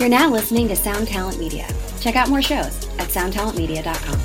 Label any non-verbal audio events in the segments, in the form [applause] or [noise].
You're now listening to Sound Talent Media. Check out more shows at soundtalentmedia.com.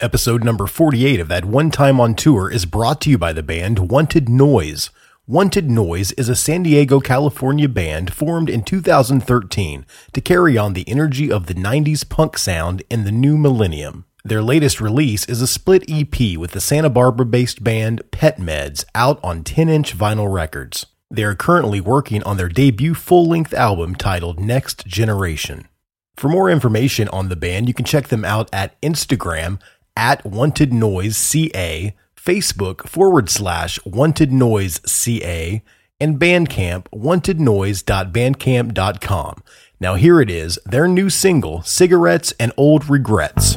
Episode number 48 of that one time on tour is brought to you by the band Wanted Noise. Wanted Noise is a San Diego, California band formed in 2013 to carry on the energy of the 90s punk sound in the new millennium. Their latest release is a split EP with the Santa Barbara based band Pet Meds out on 10 inch vinyl records. They are currently working on their debut full length album titled Next Generation. For more information on the band, you can check them out at Instagram at Wanted Noise CA Facebook forward slash Wanted Noise CA, and Bandcamp wantednoise.bandcamp.com. Now, here it is their new single, Cigarettes and Old Regrets.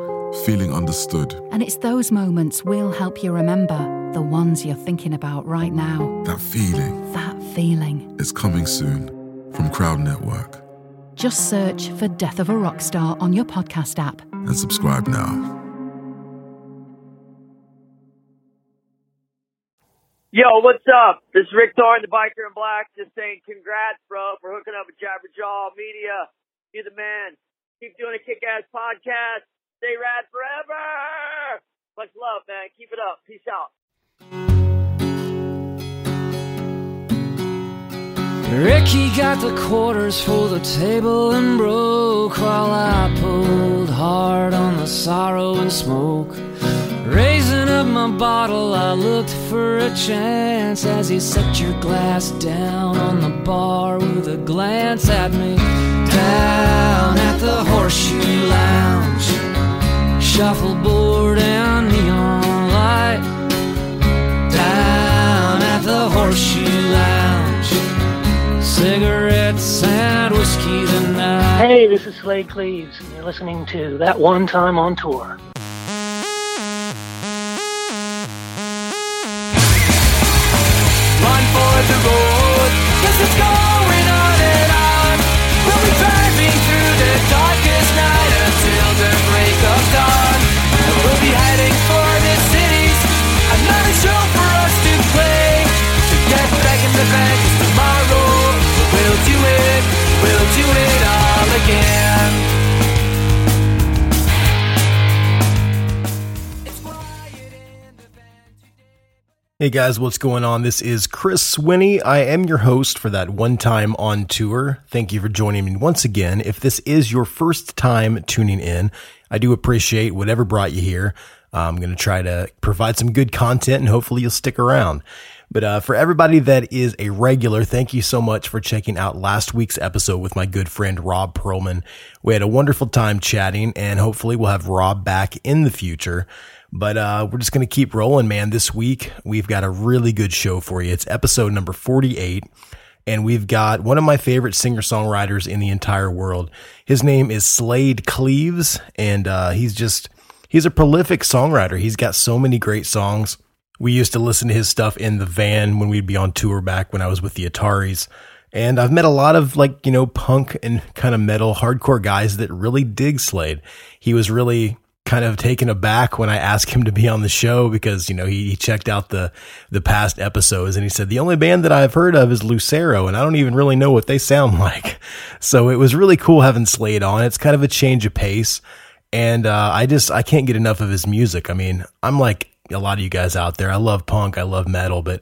feeling understood. And it's those moments we'll help you remember, the ones you're thinking about right now. That feeling That feeling. is coming soon from Crowd Network. Just search for Death of a Rock Star on your podcast app. and subscribe now. Yo, what's up? This is Rick Thorne, the biker in black, just saying congrats, bro, for hooking up with Jabberjaw Media. You're the man. Keep doing a kick-ass podcast. Stay rad forever. Much love, man. Keep it up. Peace out. Ricky got the quarters for the table and broke while I pulled hard on the sorrow and smoke. Raising up my bottle, I looked for a chance as he set your glass down on the bar with a glance at me. Down at the Horseshoe Lounge, shuffleboard and neon light. Down at the Horseshoe Lounge, cigarettes and whiskey tonight. Hey, this is Slaid Cleaves. and You're listening to That One Time on Tour. Run for the road, cause it's going be heading for the cities, another show for us to play. Get back in the tomorrow we'll do it, we'll do it all again. Hey guys, what's going on? This is Chris Swinney. I am your host for that one time on tour. Thank you for joining me once again. If this is your first time tuning in, I do appreciate whatever brought you here. I'm going to try to provide some good content and hopefully you'll stick around. But uh, for everybody that is a regular, thank you so much for checking out last week's episode with my good friend Rob Perlman. We had a wonderful time chatting and hopefully we'll have Rob back in the future. But uh, we're just going to keep rolling, man. This week, we've got a really good show for you. It's episode number 48. And we've got one of my favorite singer songwriters in the entire world. His name is Slaid Cleaves, and uh, he's just, he's a prolific songwriter. He's got so many great songs. We used to listen to his stuff in the van when we'd be on tour back when I was with the Ataris. And I've met a lot of like, you know, punk and kind of metal hardcore guys that really dig Slaid. He was really kind of taken aback when I asked him to be on the show because, you know, he, he checked out the, the past episodes and he said, the only band that I've heard of is Lucero and I don't even really know what they sound [laughs] like. So it was really cool having Slaid on. It's kind of a change of pace. And, uh, I just, I can't get enough of his music. I mean, I'm like a lot of you guys out there. I love punk. I love metal, but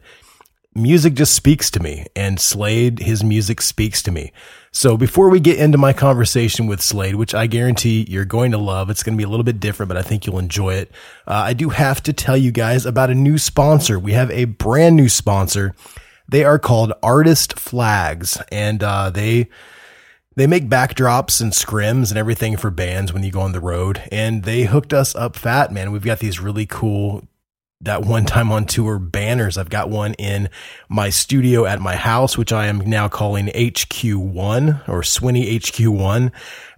music just speaks to me and Slaid, his music speaks to me. So before we get into my conversation with Slaid, which I guarantee you're going to love, it's going to be a little bit different, but I think you'll enjoy it. Uh, I do have to tell you guys about a new sponsor. We have a brand new sponsor. They are called Artist Flags and, uh, they, they make backdrops and scrims and everything for bands when you go on the road. And they hooked us up fat, man. We've got these really cool that one time on tour banners. I've got one in my studio at my house, which I am now calling HQ1 or Swinney HQ1.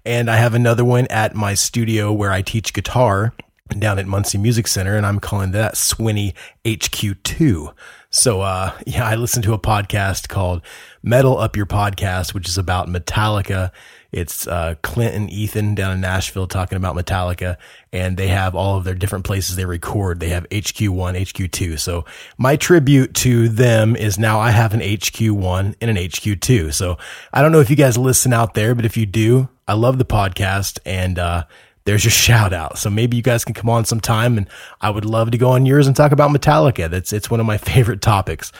And I have another one at my studio where I teach guitar down at Muncie Music Center, and I'm calling that Swinney HQ2. So, uh, [laughs] yeah, I listened to a podcast called Metal Up Your Podcast, which is about Metallica. It's, uh, Clint and Ethan down in Nashville talking about Metallica and they have all of their different places they record. They have HQ1, HQ2. So my tribute to them is now I have an HQ1 and an HQ2. So I don't know if you guys listen out there, but if you do, I love the podcast and, uh, there's your shout out. So maybe you guys can come on sometime and I would love to go on yours and talk about Metallica. That's, it's one of my [laughs] favorite topics.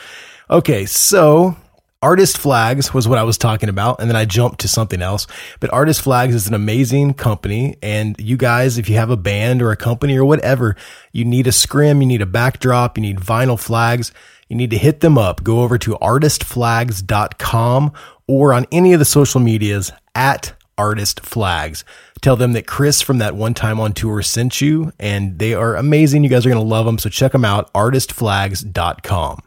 Okay. So Artist Flags was what I was talking about. And then I jumped to something else. But Artist Flags is an amazing company. And you guys, if you have a band or a company or whatever, you need a scrim, you need a backdrop, you need vinyl flags. You need to hit them up. Go over to artistflags.com or on any of the social medias at artist flags. Tell them that Chris from that one time on tour sent you and they are amazing. You guys are going to love them. So check them out, artistflags.com.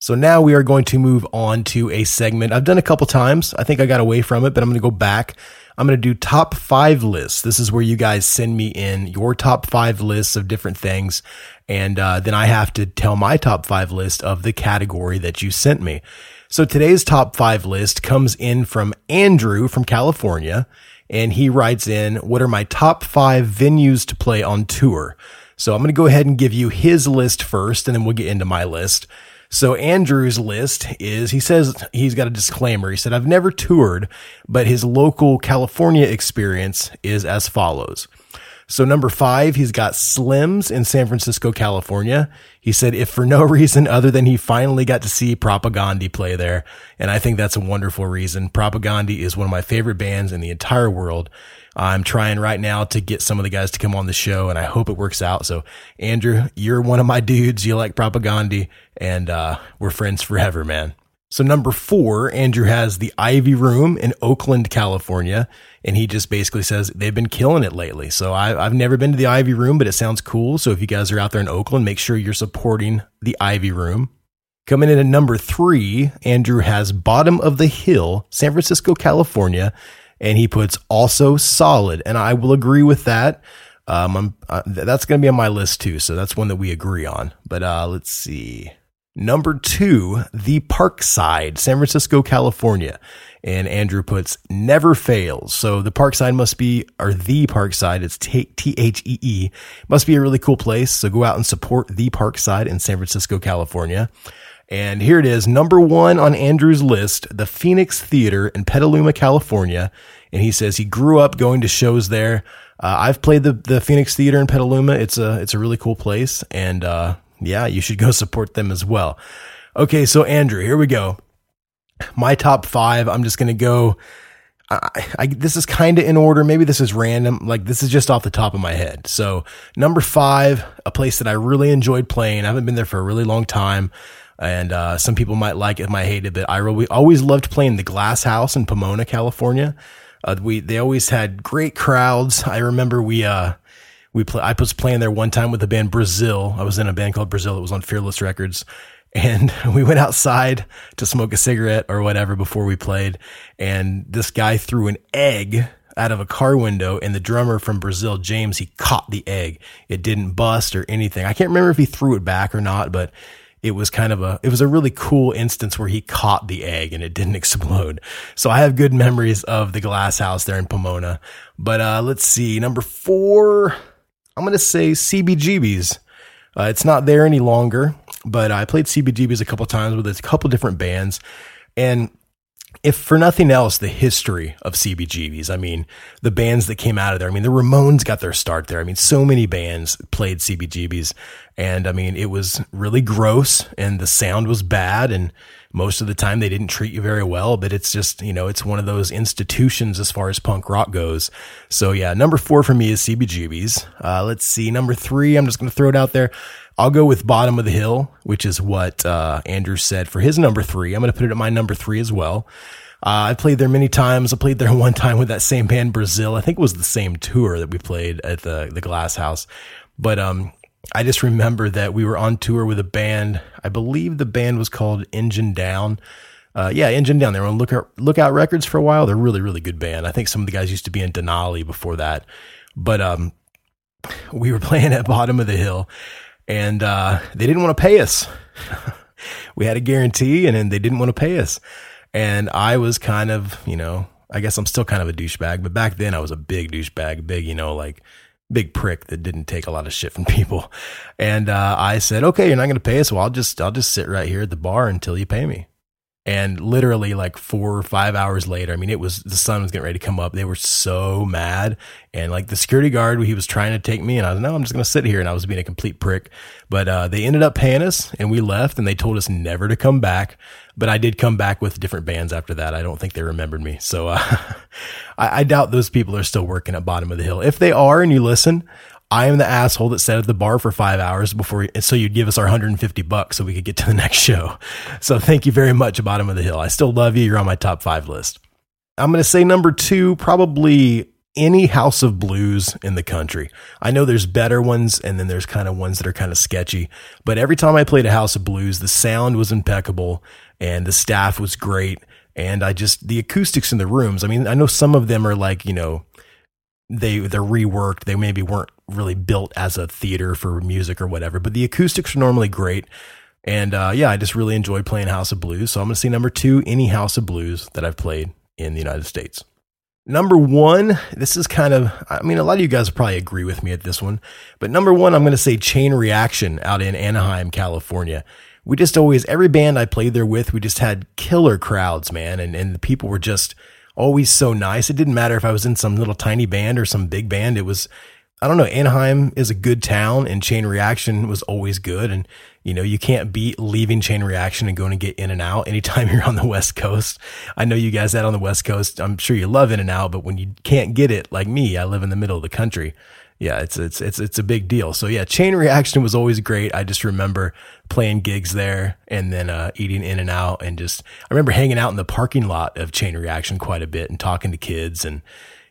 So now we are going to move on to a segment I've done a couple times. I think I got away from it, but I'm going to go back. I'm going to do top five lists. This is where you guys send me in your top five lists of different things. And uh, then I have to tell my top five list of the category that you sent me. So today's top five list comes in from Andrew from California. And he writes in, what are my top five venues to play on tour? So I'm going to go ahead and give you his list first, and then we'll get into my list. So Andrew's list is, he says, he's got a disclaimer. He said, I've never toured, but his local California experience is as follows. So number five, he's got Slims in San Francisco, California. He said, if for no [laughs] reason other than he finally got to see Propagandhi play there. And I think that's a wonderful reason. Propagandhi is one of my favorite bands in the entire world. I'm trying right now to get some of the guys to come on the show and I hope it works out. So Andrew, you're one of my dudes. You like Propagandhi and, uh, we're friends forever, man. So number four, Andrew has the Ivy Room in Oakland, California. And he just basically says they've been killing it lately. So I, I've never been to the Ivy Room, but it sounds cool. So if you guys are out there in Oakland, make sure you're supporting the Ivy Room. Coming in at number three, Andrew has Bottom of the Hill, San Francisco, California and he puts also solid. And I will agree with that. Um, uh, that's going to be on my list too. So that's one that we agree on. But uh, let's see. Number two, the Parkside, San Francisco, California. And Andrew puts never fails. So the Parkside must be, or the Parkside, it's T H E E, must be a really cool place. So go out and support the Parkside in San Francisco, California. And here it is, number one on Andrew's list, the Phoenix Theater in Petaluma, California. And he says he grew up going to shows there. Uh, I've played the, the Phoenix Theater in Petaluma. It's a, it's a really cool place. And, uh, yeah, you should go support them as well. Okay. So Andrew, here we go. My top five. I'm just going to go. I, I, this is kind of in order. Maybe this is random. Like this is just off the top of my head. So number five, a place that I really enjoyed playing. I haven't been there for a really long time and uh, some people might like it, might hate it, but I really always loved playing the Glass House in Pomona, California. Uh, we they always had great crowds. I remember we uh we play, I was playing there one time with the band Brazil. I was in a band called Brazil. that was on Fearless Records. And [laughs] we went outside to smoke a cigarette or whatever before we played. And this guy threw an egg out of a car window and the drummer from Brazil, James, he caught the egg. It didn't bust or anything. I can't remember if he threw it back or not, but it was kind of a it was a really cool instance where he caught the egg and it didn't [laughs] explode. So I have good memories of the glass house there in Pomona. But uh, let's see, number four, I'm gonna say CBGB's. Uh, it's not there any longer, but I played CBGB's a couple times with a couple different bands, and if for nothing else, the history of CBGBs. I mean, the bands that came out of there. I mean, the Ramones got their start there. I mean, so many bands played CBGBs. And I mean, it was really gross and the sound was bad. And most of the time they didn't treat you very well, but it's just, you know, it's one of those institutions as far as punk rock goes. So yeah, number four for me is CBGBs. Uh, let's see. Number three, I'm just going to throw it out there. I'll go with Bottom of the Hill, which is what uh, Andrew said for his number three. I'm going to put it at my number three as well. Uh, I played there many times. I played there [laughs] one time with that same band, Brazil. I think it was the same tour that we played at the the Glass House. But um, I just remember that we were on tour with a band. I believe the band was called Engine Down. Uh, yeah, Engine Down. They were on Lookout, Lookout Records for a while. They're really, really good band. I think some of the guys used to be in Denali before that. But um, we were [laughs] playing at Bottom of the Hill, and uh, they didn't want to pay us. [laughs] we had a guarantee, and then they didn't want to pay us. And I was kind of, you know, I guess I'm still kind of a douchebag, but back then I was a big douchebag, big, you know, like big prick that didn't take a lot of shit from people. And uh, I said, okay, you're not going to pay us. Well, I'll just I'll just sit right here at the bar until you pay me. And literally like four or five hours later, I mean, it was the sun was getting ready to come up. They were so mad. And like the security guard, he was trying to take me and I was, no, I'm just going to sit here. And I was being a complete prick. But uh, they ended up paying us and we left and they told us never to come back. But I did come back with different bands after that. I don't think they remembered me. So uh, [laughs] I, I doubt those people are still working at Bottom of the Hill. If they are and you listen, I am the asshole that sat at the bar for five hours before, so you'd give us our 150 bucks so we could get to the [laughs] next show. So thank you very much, Bottom of the Hill. I still love you. You're on my top five list. I'm going to say number two, probably any house of blues in the country. I know there's better ones and then there's kind of ones that are kind of sketchy, but every time I played a house of blues, the sound was impeccable and the staff was great. And I just, the acoustics in the rooms, I mean, I know some of them are like, you know, they they're reworked. They maybe weren't really built as a theater for music or whatever, but the acoustics are normally great. And uh, yeah, I just really enjoy playing House of Blues. So I'm going to say number two, any House of Blues that I've played in the United States. Number one, this is kind of, I mean, a lot of you guys probably agree with me at this one, but number one, I'm going to say Chain Reaction out in Anaheim, California. we just always, every band I played there with, we just had killer crowds, man. And, and the people were just always so nice. It didn't matter if I was in some little tiny band or some big band. It was, I don't know, Anaheim is a good town and Chain Reaction was always good. And, you know, you can't beat leaving Chain Reaction and going to get in and out anytime [laughs] you're on the West Coast. I know you guys that on the West Coast. I'm sure you love in and out, but when you can't get it like me, I live in the middle of the country. Yeah, it's it's it's it's a big deal. So yeah, Chain Reaction was always great. I just remember playing gigs there and then uh, eating in and out and just I remember hanging out in the parking lot of Chain Reaction quite a bit and talking to kids and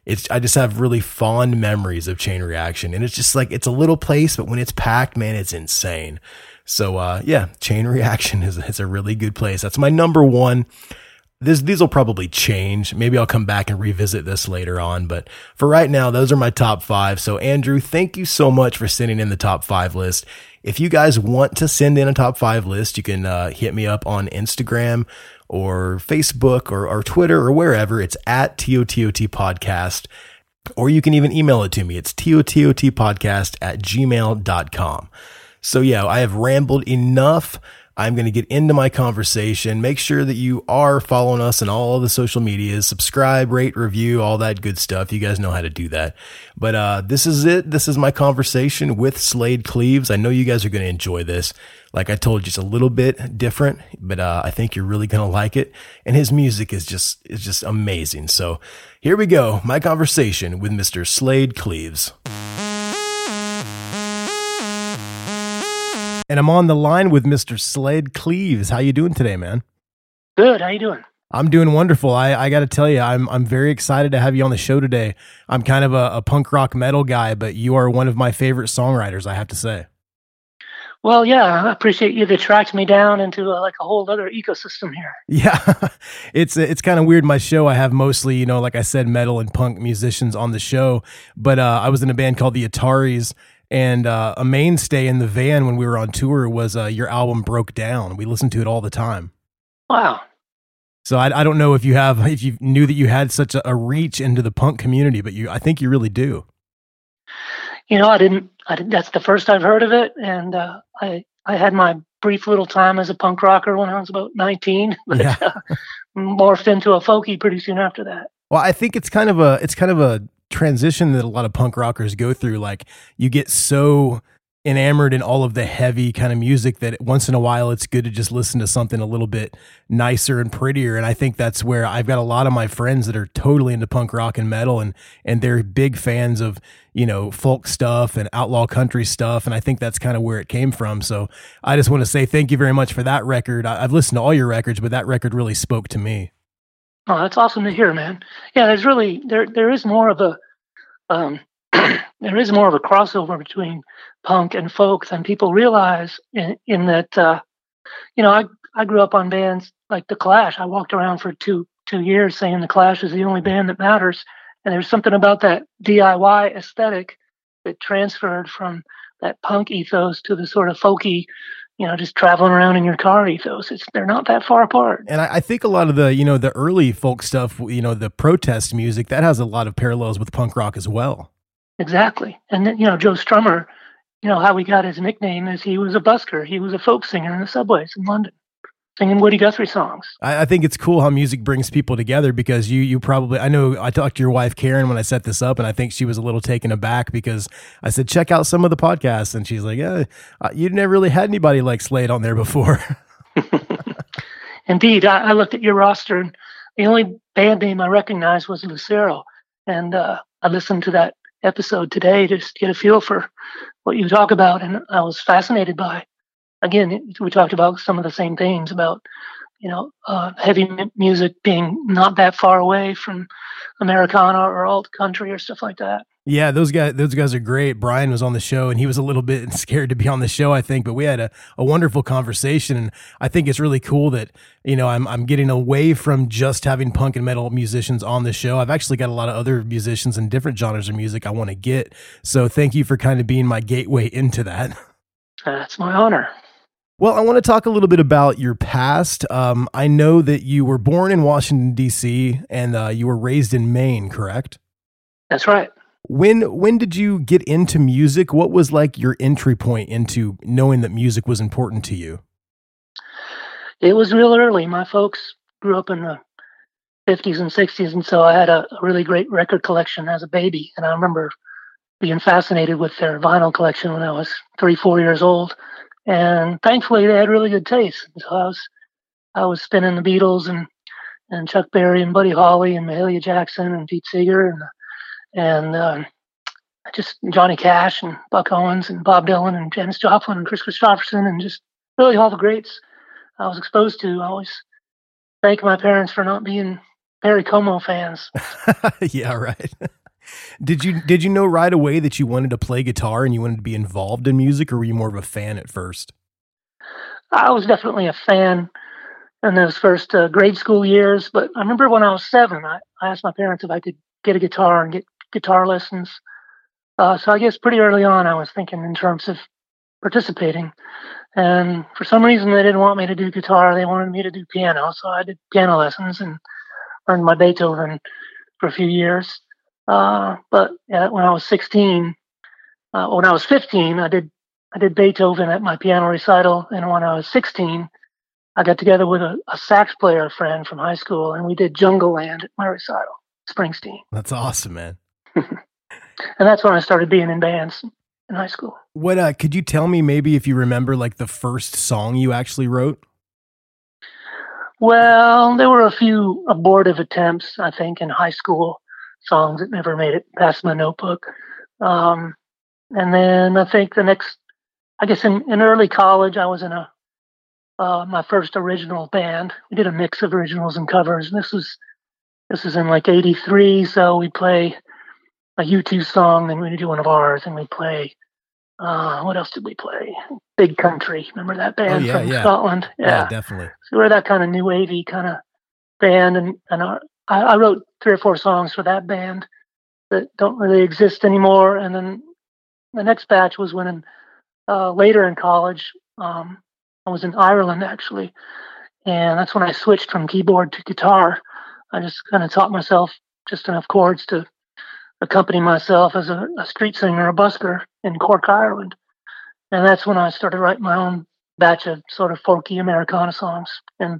it's I just have really fond memories of Chain Reaction, and it's just like it's a little place, but when it's packed, man, it's insane. So uh, yeah, Chain Reaction is is a really good place. That's my number one. This, these will probably change. Maybe I'll come back and revisit this later on. But for right now, those are my top five. So Andrew, thank you so much for sending in the top five list. If you guys want to send in a top five list, you can uh, hit me up on Instagram or Facebook or, or Twitter or wherever. It's at TOTOT podcast. Or you can even email it to me. It's TOTOT podcast at gmail.com. So yeah, I have rambled enough. I'm going to get into my conversation. Make sure that you are following us on all the social medias, subscribe, rate, review, all that good stuff. You guys know how to do that. But, uh, this is it. This is my conversation with Slaid Cleaves. I know you guys are going to enjoy this. Like I told you, it's a little bit different, but, uh, I think you're really going to like it. And his music is just, is just amazing. So here we go. My conversation with Mr. Slaid Cleaves. And I'm on the line with Mr. Slaid Cleaves. How you doing today, man? Good. How you doing? I'm doing wonderful. I, I got to tell you, I'm I'm very excited to have you on the show today. I'm kind of a, a, punk rock metal guy, but you are one of my favorite songwriters. I have to say. Well, yeah, I appreciate you that tracked me down into a, like a whole other ecosystem here. [laughs] Yeah, it's it's kind of weird. My show, I have mostly, you know, like I said, metal and punk musicians on the show, but uh, I was in a band called the Ataris, and uh, a mainstay in the van when we were on tour was uh, your album broke down. We listened to it all the time. Wow. So I, I don't know if you have [laughs] if you knew that you had such a, a, reach into the punk community but you i think you really do. You know i didn't i didn't that's the first i've heard of it. And uh, i i had my brief little time as a punk rocker when i was about 19 [laughs] but yeah. Uh, morphed into a folkie pretty soon after that. Well i think it's kind of a it's kind of a transition that a lot of punk rockers go through. Like you get so enamored in all of the heavy kind of music that once in a while it's good to just listen to something a little bit nicer and prettier and I think that's where I've got a lot of my friends that are totally into punk rock and metal and and they're big fans of you know folk stuff and outlaw country stuff and I think that's kind of where it came from so I just want to say thank you very much for that record I've listened to all your records but that record really spoke to me Oh, that's awesome to hear, man. Yeah, there's really there there is more of a um, [clears throat] there is more of a crossover between punk and folk than people realize. In, in that, uh, you know, I I grew up on bands like the Clash. I walked around for two two years saying the Clash is the only band that matters, and there's something about that DIY aesthetic that transferred from that punk ethos to the sort of folky you know, just traveling around in your car ethos. It's they're not that far apart. And I, I, think a lot of the, you know, the early folk stuff, you know, the protest music, that has a lot of parallels with punk rock as well. Exactly. And then, you know, Joe Strummer, you know, how he got his nickname is he was a busker. He was a folk singer in the subways in London singing Woody Guthrie songs. I, I, think it's cool how music brings people together because you you probably I know I talked to your wife Karen when I set this up and I think she was a little taken aback because I said check out some of the podcasts and she's like yeah you never really had anybody like Slaid on there before. [laughs] [laughs] Indeed, I, I, looked at your roster and the only band name I recognized was Lucero, and uh, I listened to that episode today to just get a feel for what you talk about, and I was fascinated by again, we talked about some of the same things about, you know, uh, heavy music being not that far away from Americana or alt country or stuff like that. Yeah, those guys, those guys are great. Brian was on the show, and he was a little bit [laughs] scared to be on the show, I think, but we had a, a wonderful conversation, and I think it's really cool that you know I'm I'm getting away from just having punk and metal musicians on the show. I've actually got a lot of other musicians and different genres of music I want to get. So thank you for kind of being my gateway into that. That's my honor. Well, I want to talk a little bit about your past. Um, I know that you were born in Washington D.C. and uh, you were raised in Maine, correct? That's right. When when did you get into music? What was like your entry point into knowing that music was important to you? it was real early. My folks grew up in the 50s and 60s, and so I had a, a really great record collection as a baby. And I remember being fascinated with their vinyl collection when I was three, four years old. And thankfully, they had really good taste. So I was, I was spinning the Beatles and and Chuck Berry and Buddy Holly and Mahalia Jackson and Pete Seeger and and um, just Johnny Cash and Buck Owens and Bob Dylan and Janis Joplin and Kris Kristofferson and just really all the greats I was exposed to. I always thank my parents for not being Perry Como fans. [laughs] yeah, right. [laughs] did you did you know right away that you wanted to play guitar and you wanted to be involved in music, or were you more of a fan at first? I was definitely a fan in those first uh, grade school years. But I remember when I was seven, I, I asked my parents if I could get a guitar and get guitar lessons. Uh, so I guess pretty early on, I was thinking in terms of participating. And for some reason, they didn't want me to do guitar. They wanted me to do piano. So I did piano lessons and learned my Beethoven for a few years. Uh, but yeah, when I was 16, uh, when I was 15, I did I did Beethoven at my piano recital, and when I was 16, I got together with a, a sax player friend from high school, and we did Jungleland at my recital, Springsteen. That's awesome, man. [laughs] and that's when I started being in bands in high school. What uh, could you tell me maybe if you remember like the first song you actually wrote? Well, there were a few abortive attempts, I think, in high school songs that never made it past my notebook. Um, and then I think the next, I guess in, in early college, I was in a uh, my first original band. We did a mix of originals and covers. And this was this was in like '83, so we play a U2 song, then we do one of ours, and we play. Uh, what else did we play? Big Country. Remember that band oh, yeah, from yeah. Scotland? Yeah. definitely. So we're that kind of new wavy kind of band, and and our, I, I wrote three or four songs for that band that don't really exist anymore. And then the next batch was when, uh, later in college, um, I was in Ireland actually, and that's when I switched from keyboard to guitar. I just kind of taught myself just enough chords to accompany myself as a, a street singer, a busker in Cork, Ireland. And that's when I started writing my own batch of sort of folky Americana songs, and a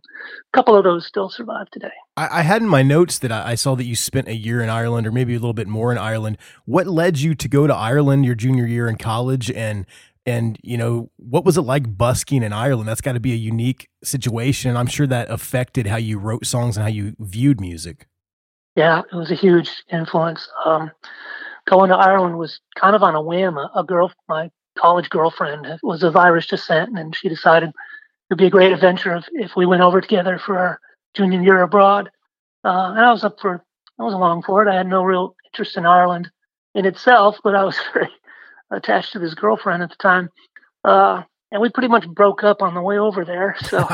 couple of those still survive today. I, I had in my notes that I, I, saw that you spent a year in Ireland, or maybe a little bit more in Ireland. What led you to go to Ireland your junior year in college, and and you know what was it like busking in ireland? That's got to be a unique situation and i'm sure that affected how you wrote songs and how you viewed music. Yeah it was a huge influence. Um, going to ireland was kind of on a whim. A, a girl my college girlfriend was of irish descent and she decided it would be a great adventure if, if we went over together for our junior year abroad uh, and i was up for i was along for it i had no real interest in ireland in itself but i was [laughs] very attached to this girlfriend at the time. Uh, and we pretty much broke up on the way over there. [laughs] So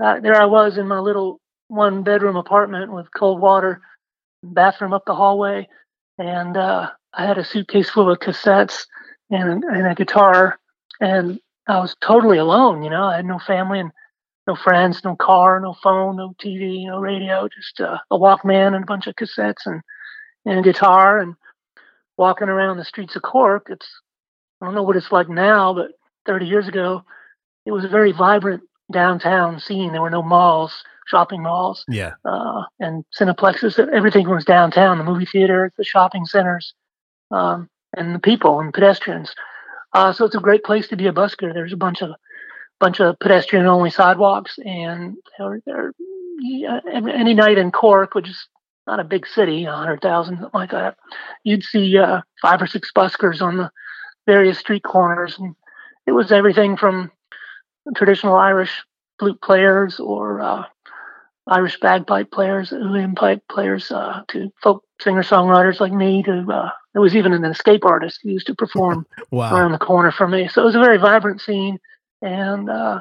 uh, there I was in my little one bedroom apartment with cold water, bathroom up the hallway. And uh, I had a suitcase full of cassettes and, and a guitar. And I was totally alone, you know, I had no family and no friends, no car, no phone, no TV, no radio, just uh, a Walkman and a bunch of cassettes and, and a guitar. And walking around the streets of Cork, it's I don't know what it's like now, but 30 years ago, it was a very vibrant downtown scene. There were no malls, shopping malls, yeah, uh, and cineplexes. Everything was downtown: the movie theater, the shopping centers, um, and the people and pedestrians. Uh, so it's a great place to be a busker. There's a bunch of bunch of pedestrian only sidewalks, and there, there, yeah, any night in Cork, which is not a big city, 100,000, something like that, you'd see uh, five or six buskers on the various street corners. And it was everything from traditional Irish flute players or uh, Irish bagpipe players, uilleann pipe players, uh, to folk singer songwriters like me. To uh, there was even an escape artist who used to perform [laughs] wow. around the corner for me. So it was a very vibrant scene, and uh,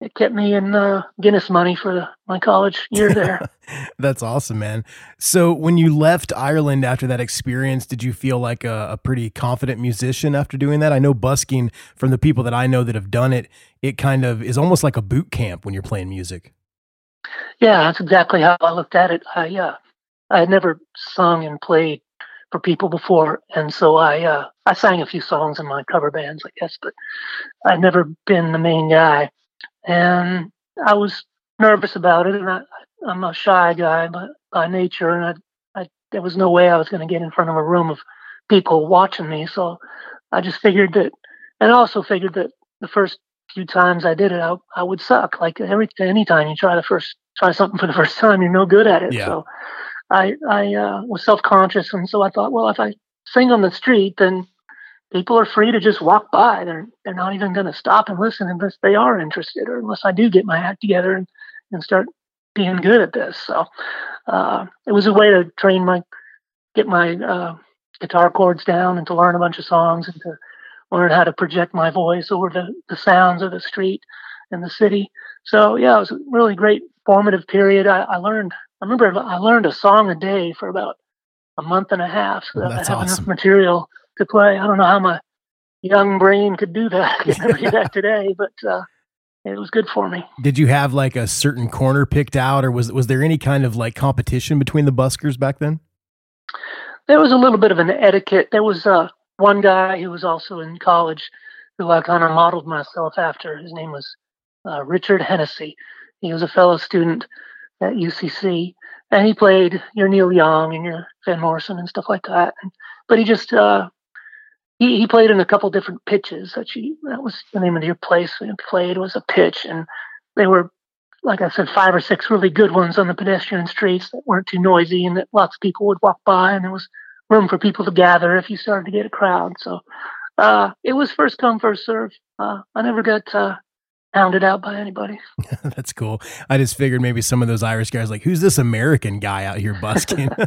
it kept me in uh, Guinness money for the, my college year there. [laughs] That's awesome, man. So when you left Ireland after that experience, did you feel like a, a, pretty confident musician after doing that? I know busking from the people that I know that have done it, it kind of is almost like a boot camp when you're playing music. Yeah, that's exactly how I looked at it. I uh, I had never sung and played for people before, and so I uh, I sang a few songs in my cover bands, I guess, but I'd never been the main guy. And I was nervous about it, and I, I'm a shy guy by, by nature, and I, I there was no way I was going to get in front of a room of people watching me. So I just figured that, and I also figured that the first few times I did it, I, I would suck. Like every anytime you try the first try something for the first time, you're no good at it. Yeah. So I I uh, was self conscious, and so I thought, well, if I sing on the street, then people are free to just walk by. They're they're not even going to stop and listen unless they are interested, or unless I do get my act together and and start being good at this. So uh, it was a way to train my get my uh, guitar chords down and to learn a bunch of songs and to learn how to project my voice over the, the sounds of the street and the city. So yeah, it was a really great formative period. I, I learned. I remember I learned a song a day for about a month and a half, so that That's I have awesome. enough material to play. I don't know how my young brain could do that, [laughs] could never do that [laughs] today, but uh, it was good for me. Did you have like a certain corner picked out, or was was there any kind of like competition between the buskers back then? there was a little bit of an etiquette. There was uh, one guy who was also in college who I kind of modeled myself after. His name was uh, Richard Hennessy. He was a fellow student at UCC, and he played your Neil Young and your Van Morrison and stuff like that. But he just uh, he he played in a couple different pitches. That you that was the name of your place. He played was a pitch, and they were like I said, five or six really good ones on the pedestrian streets that weren't too noisy and that lots of people would walk by and there was room for people to gather if you started to get a crowd. So uh, it was first come, first serve. Uh, I never got uh, hounded out by anybody. [laughs] That's cool. I just figured maybe some of those Irish guys like, who's this American guy out here busking? [laughs]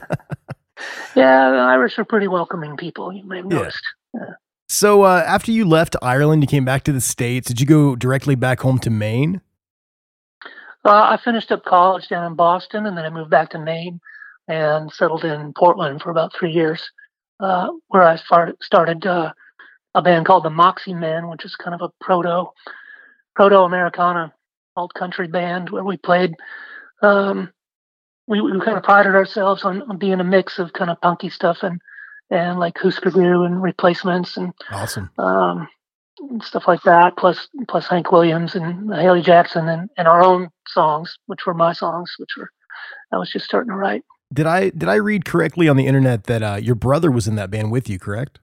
Yeah, the Irish are pretty welcoming people. You may have Yeah. noticed. so uh, after you left Ireland, you came back to the states. Did you go directly back home to Maine? Uh, I finished up college down in Boston, and then I moved back to Maine and settled in Portland for about three years, uh, where I started started uh, a band called the Moxie Men, which is kind of a proto proto Americana alt country band where we played. Um, we, we kind of prided ourselves on, on being a mix of kind of punky stuff and and like Husker Du and replacements and Awesome. um, and stuff like that, plus plus Hank Williams and Haley Jackson and, and our own songs, which were my songs, which were I was just starting to write. Did I did I read correctly on the internet that uh, your brother was in that band with you? Correct.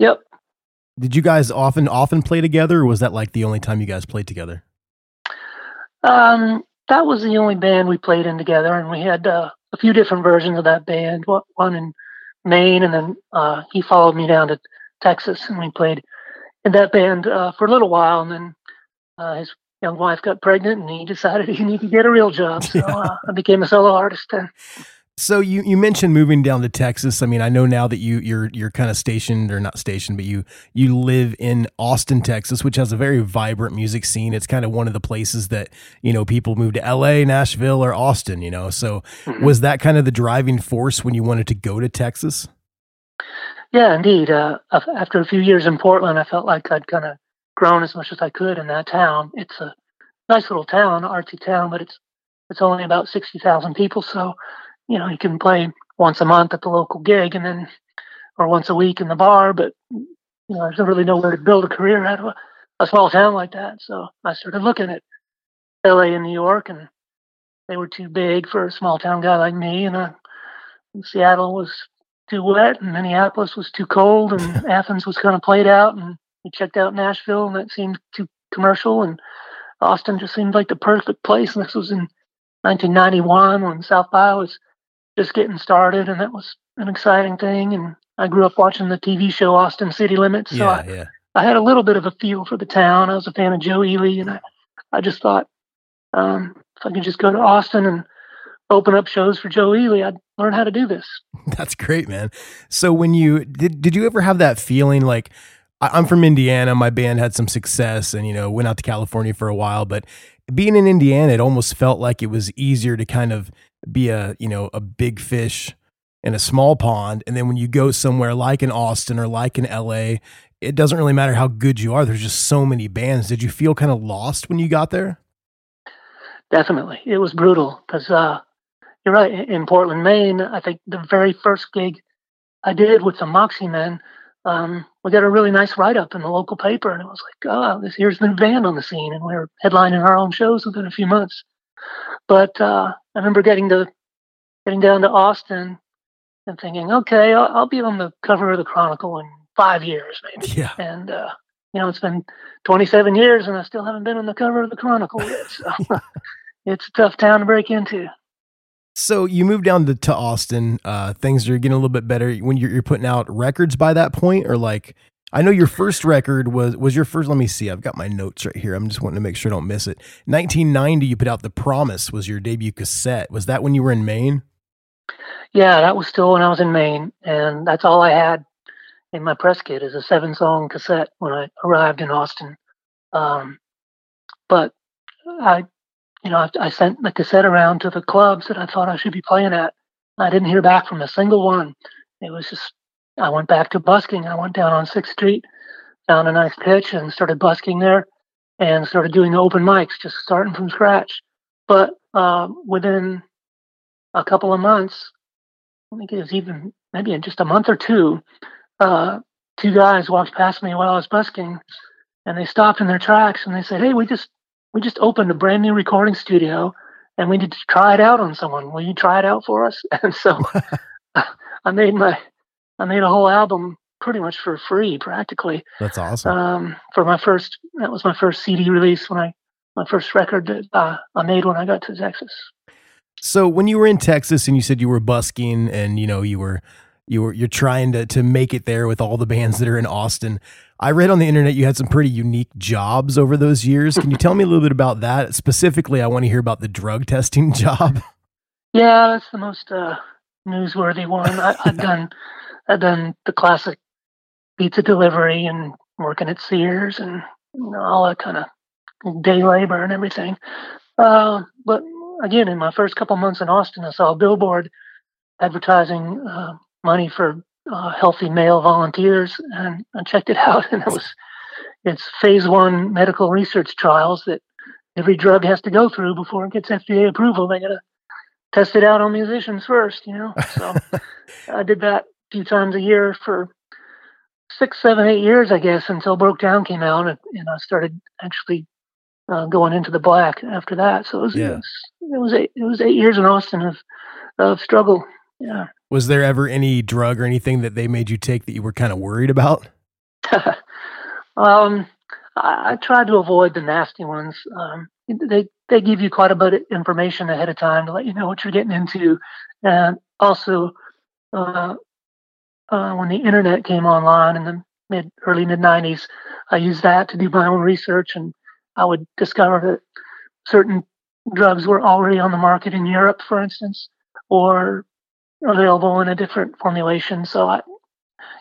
Yep. Did you guys often often play together, or was that like the only time you guys played together? Um, that was the only band we played in together, and we had uh, a few different versions of that band. One in Maine, and then uh, he followed me down to Texas, and we played in that band uh, for a little while, and then uh, his young wife got pregnant, and he decided [laughs] he needed to get a real job. So [laughs] uh, I became a solo artist. And So you you mentioned moving down to Texas. I mean, I know now that you you're you're kind of stationed or not stationed, but you you live in Austin, Texas, which has a very vibrant music scene. It's kind of one of the places that you know people move to L.A., Nashville, or Austin. You know, so was that kind of the driving force when you wanted to go to Texas? Yeah, indeed. Uh, after a few years in Portland, I felt like I'd kind of grown as much as I could in that town. It's a nice little town, artsy town, but it's it's only about sixty thousand people. So, you know, you can play once a month at the local gig, and then or once a week in the bar. But you know, there's really nowhere to build a career out of a, a small town like that. So I started looking at L.A. and New York, and they were too big for a small town guy like me. And uh, Seattle was too wet, and Minneapolis was too cold, and [laughs] Athens was kind of played out. And we checked out Nashville, and that seemed too commercial. And Austin just seemed like the perfect place. And this was in 1991 when South by was just getting started, and that was an exciting thing. And I grew up watching the TV show Austin City Limits, so I, yeah. I had a little bit of a feel for the town. I was a fan of Joe Ely, and I, I just thought um, if I could just go to Austin and open up shows for Joe Ely, I'd learn how to do this. [laughs] That's great, man. So when you did, did you ever have that feeling like I'm from Indiana, my band had some success, and you know went out to California for a while, but being in Indiana, it almost felt like it was easier to kind of be a you know a big fish in a small pond, and then when you go somewhere like in Austin or like in LA, it doesn't really matter how good you are. There's just so many bands. Did you feel kind of lost when you got there? Definitely, it was brutal because uh, you're right. in- Portland, Maine, I think the very first gig I did with the Moxie Men, um, we got a really nice write up in the local paper, and it was like, oh, this here's the band on the scene, and we were headlining our own shows within a few months. But uh, I remember getting to getting down to Austin and thinking, okay, I'll, I'll, be on the cover of the Chronicle in five years, maybe. Yeah. And uh, you know, it's been 27 years, and I still haven't been on the cover of the Chronicle yet. So [laughs] it's a tough town to break into. So you moved down to, to Austin. Uh, things are getting a little bit better when you're, you're putting out records by that point, or like I know your first record was was your first. Let me see. I've got my notes right here. I'm just wanting to make sure I don't miss it. 1990, you put out "The Promise" was your debut cassette. Was that when you were in Maine? Yeah, that was still when I was in Maine, and that's all I had in my press kit is a seven song cassette when I arrived in Austin. Um, but I you know, I, I, sent the cassette around to the clubs that I thought I should be playing at. I didn't hear back from a single one. It was just, I went back to busking. I went down on 6th Street, found a nice pitch and started busking there and started doing the open mics, just starting from scratch. But um, within a couple of months, I think it was even maybe in just a month or two, uh, two guys walked past me while I was busking and they stopped in their tracks and they said, Hey, we just we just opened a brand new recording studio and we need to try it out on someone. Will you try it out for us? [laughs] And so [laughs] I made my I made a whole album pretty much for free, practically. That's awesome. Um, for my first, that was my first CD release when I my first record that uh, I made when I got to Texas. So when you were in Texas and you said you were busking and you know you were you were you're trying to to make it there with all the bands that are in Austin. I read on the internet you had some pretty unique jobs over those years. Can you tell me a little bit about that? Specifically, I want to hear about the drug testing [laughs] job. Yeah, that's the most uh, newsworthy one. I, have done I've done the classic pizza delivery and working at Sears and you know, all that kind of day labor and everything. Uh, but again, in my first couple months in Austin, I saw a billboard advertising uh, money for uh, healthy male volunteers, and I checked it [laughs] out, and it was it's phase one medical research trials that every drug has to go through before it gets FDA approval. They got to test it out on musicians first, you know. So [laughs] I did that a few times a year for six, seven, eight years, I guess, until Broke Down came out, and, and I started actually uh, going into the black after that. So it was, yeah. it was, it was eight, it was eight years in Austin of of struggle. Yeah. Was there ever any drug or anything that they made you take that you were kind of worried about? [laughs] um, I, I tried to avoid the nasty ones. Um, they they give you quite a bit of information ahead of time to let you know what you're getting into, and also uh, uh, when the internet came online in the mid early mid '90s, I used that to do my own research, and I would discover that certain drugs were already on the market in Europe, for instance, or available in a different formulation. So I,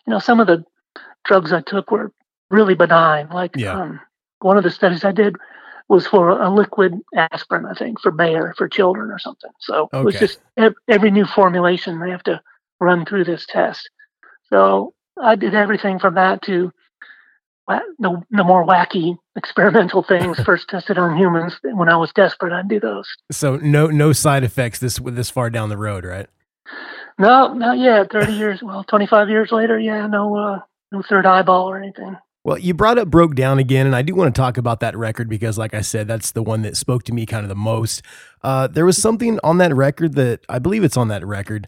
you know, some of the drugs I took were really benign. Like yeah. um, one of the studies I did was for a liquid aspirin, I think, for Bayer for children or something. So okay. it was just every new formulation they have to run through this test. So I did everything from that to the, the more wacky [laughs] experimental things [laughs] first tested on humans. When I was desperate, I'd do those. So no no side effects this this far down the road, right? No, not yet. Thirty years, well, twenty-five years later, yeah, no, uh, no third eyeball or anything. Well, you brought up Broke Down again, and I do want to talk about that record because, like I said, that's the one that spoke to me kind of the most. Uh, there was something on that record that I believe it's on that record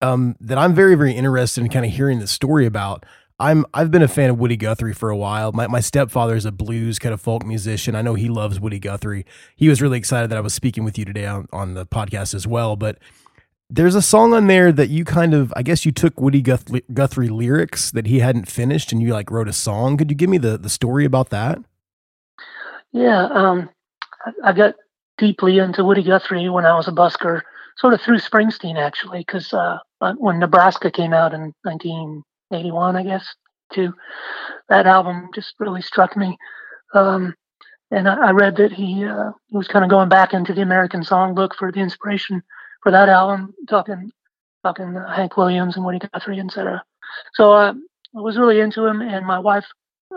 um, that I'm very, very interested in kind of hearing the story about. I'm I've been a fan of Woody Guthrie for a while. My my stepfather is a blues kind of folk musician. I know he loves Woody Guthrie. He was really excited that I was speaking with you today on, on the podcast as well. But there's a song on there that you kind of, I guess you took Woody Guthrie, Guthrie lyrics that he hadn't finished and you like wrote a song. Could you give me the, the story about that? Yeah. Um, I, I got deeply into Woody Guthrie when I was a busker, sort of through Springsteen actually, because uh, when Nebraska came out in 1981, I guess, too, that album just really struck me. Um, and I, I, read that he, uh, he was kind of going back into the American Songbook for the inspiration for that album, talking talking Hank Williams and Woody Guthrie, etc. So uh, I was really into him, and my wife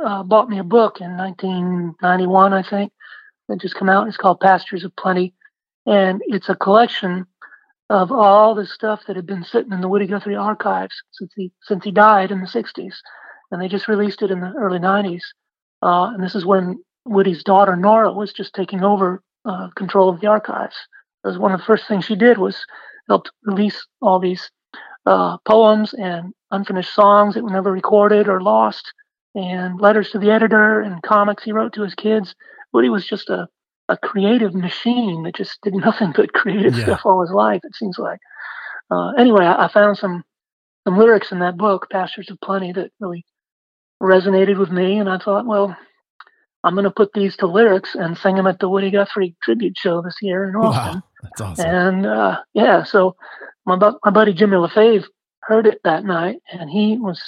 uh, bought me a book in 1991, I think, that just come out. It's called Pastures of Plenty, and it's a collection of all the stuff that had been sitting in the Woody Guthrie archives since he since he died in the 60s. and they just released it in the early '90s. Uh, and this is when Woody's daughter Nora was just taking over uh, control of the archives. That was one of the first things she did was helped release all these uh, poems and unfinished songs that were never recorded or lost, and letters to the editor and comics he wrote to his kids. Woody was just a, a creative machine that just did [laughs] nothing but creative Yeah. stuff all his life. It seems like. Uh, anyway, I, I found some some lyrics in that book, Pastures of Plenty, that really resonated with me, and I thought, well, I'm going to put these to lyrics and sing them at the Woody Guthrie tribute show this year in Austin. Wow, that's awesome. And uh, yeah, so my bu- my buddy Jimmy LaFave heard it that night, and he was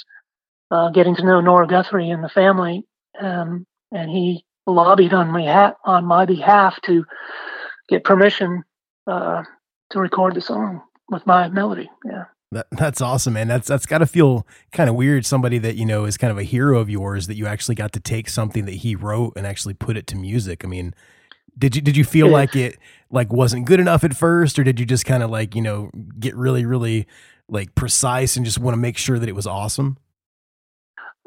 uh, getting to know Nora Guthrie and the family, um, and he lobbied on my ha- on my behalf to get permission uh, to record the song with my melody. Yeah. That, that's awesome, man. That's that's got to feel kind of weird. Somebody that you know is kind of a hero of yours that you actually got to take something that he wrote and actually put it to music. I mean, did you did you feel Yeah. like it like wasn't good enough at first, or did you just kind of like you know get really really like precise and just want to make sure that it was awesome?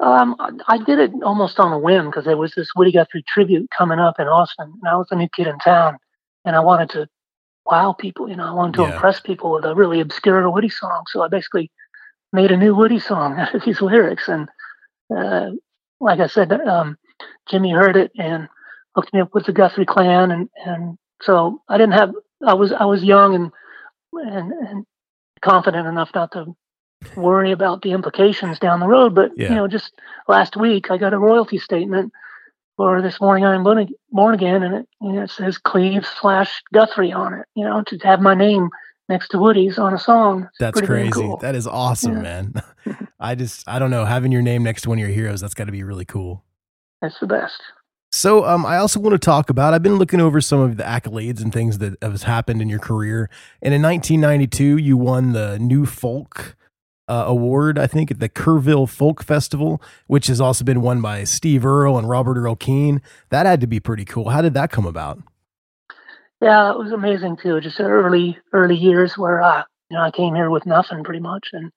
Um, I, I did it almost on a whim because there was this Woody Guthrie tribute coming up in Austin, and I was a new kid in town, and I wanted to wow people. You know, I wanted to Yeah. impress people with a really obscure Woody song. So I basically made a new Woody song [laughs] out of these lyrics, and uh, like I said, um, Jimmy heard it and hooked me up with the Guthrie clan, and and so I didn't have. I was I was young and and and confident enough not to worry about the implications down the road. But Yeah. you know, just last week I got a royalty statement for this morning I'm born, again, and it you know, it says Cleve slash Guthrie on it. You know, to have my name next to Woody's on a song. That's crazy. Cool. That is awesome, Yeah. man. [laughs] [laughs] I just I don't know having your name next to one of your heroes. That's got to be really cool. That's the best. So, um, I also want to talk about. I've been looking over some of the accolades and things that has happened in your career. And in 1992, you won the New Folk uh, Award, I think, at the Kerrville Folk Festival, which has also been won by Steve Earle and Robert Earl Keen. That had to be pretty cool. How did that come about? Yeah, it was amazing too. Just early early years where uh, you know I came here with nothing pretty much, and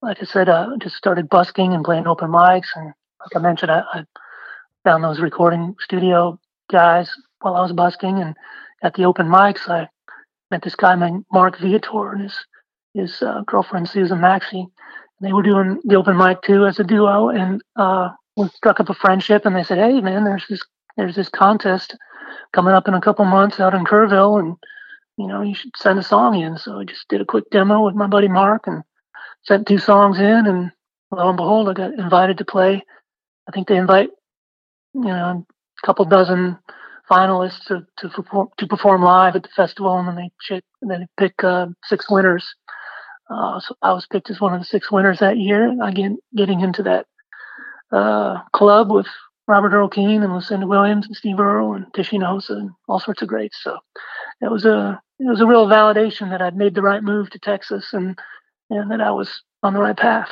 like I said, uh, just started busking and playing open mics, and like I mentioned, I, I found those recording studio guys while I was busking, and at the open mics, I met this guy named Mark Viator and his his uh, girlfriend Susan Maxey. They were doing the open mic too as a duo, and uh, we struck up a friendship. And they said, "Hey, man, there's this there's this contest coming up in a couple months out in Kerrville, and you know you should send a song in." So I just did a quick demo with my buddy Mark and sent two songs in, and lo and behold, I got invited to play. I think they invite you know a couple dozen finalists to to perform, to perform live at the festival, and then they and then they pick uh, six winners. Uh, so I was picked as one of the six winners that year. Again, getting into that uh, club with Robert Earl Keen and Lucinda Williams and Steve Earle and Tish Hinojosa and all sorts of greats. So it was a it was a real validation that I'd made the right move to Texas and and that I was on the right path.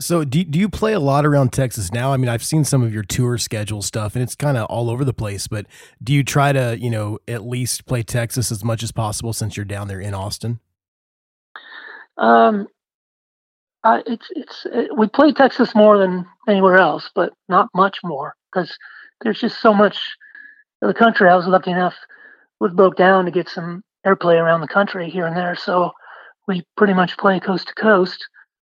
So, do, do you play a lot around Texas now? I mean, I've seen some of your tour schedule stuff and it's kind of all over the place, but do you try to, you know, at least play Texas as much as possible since you're down there in Austin? Um, uh, it's it's it, we play Texas more than anywhere else, but not much more because there's just so much of the country. I was lucky enough with broke down to get some airplay around the country here and there, so we pretty much play coast to coast,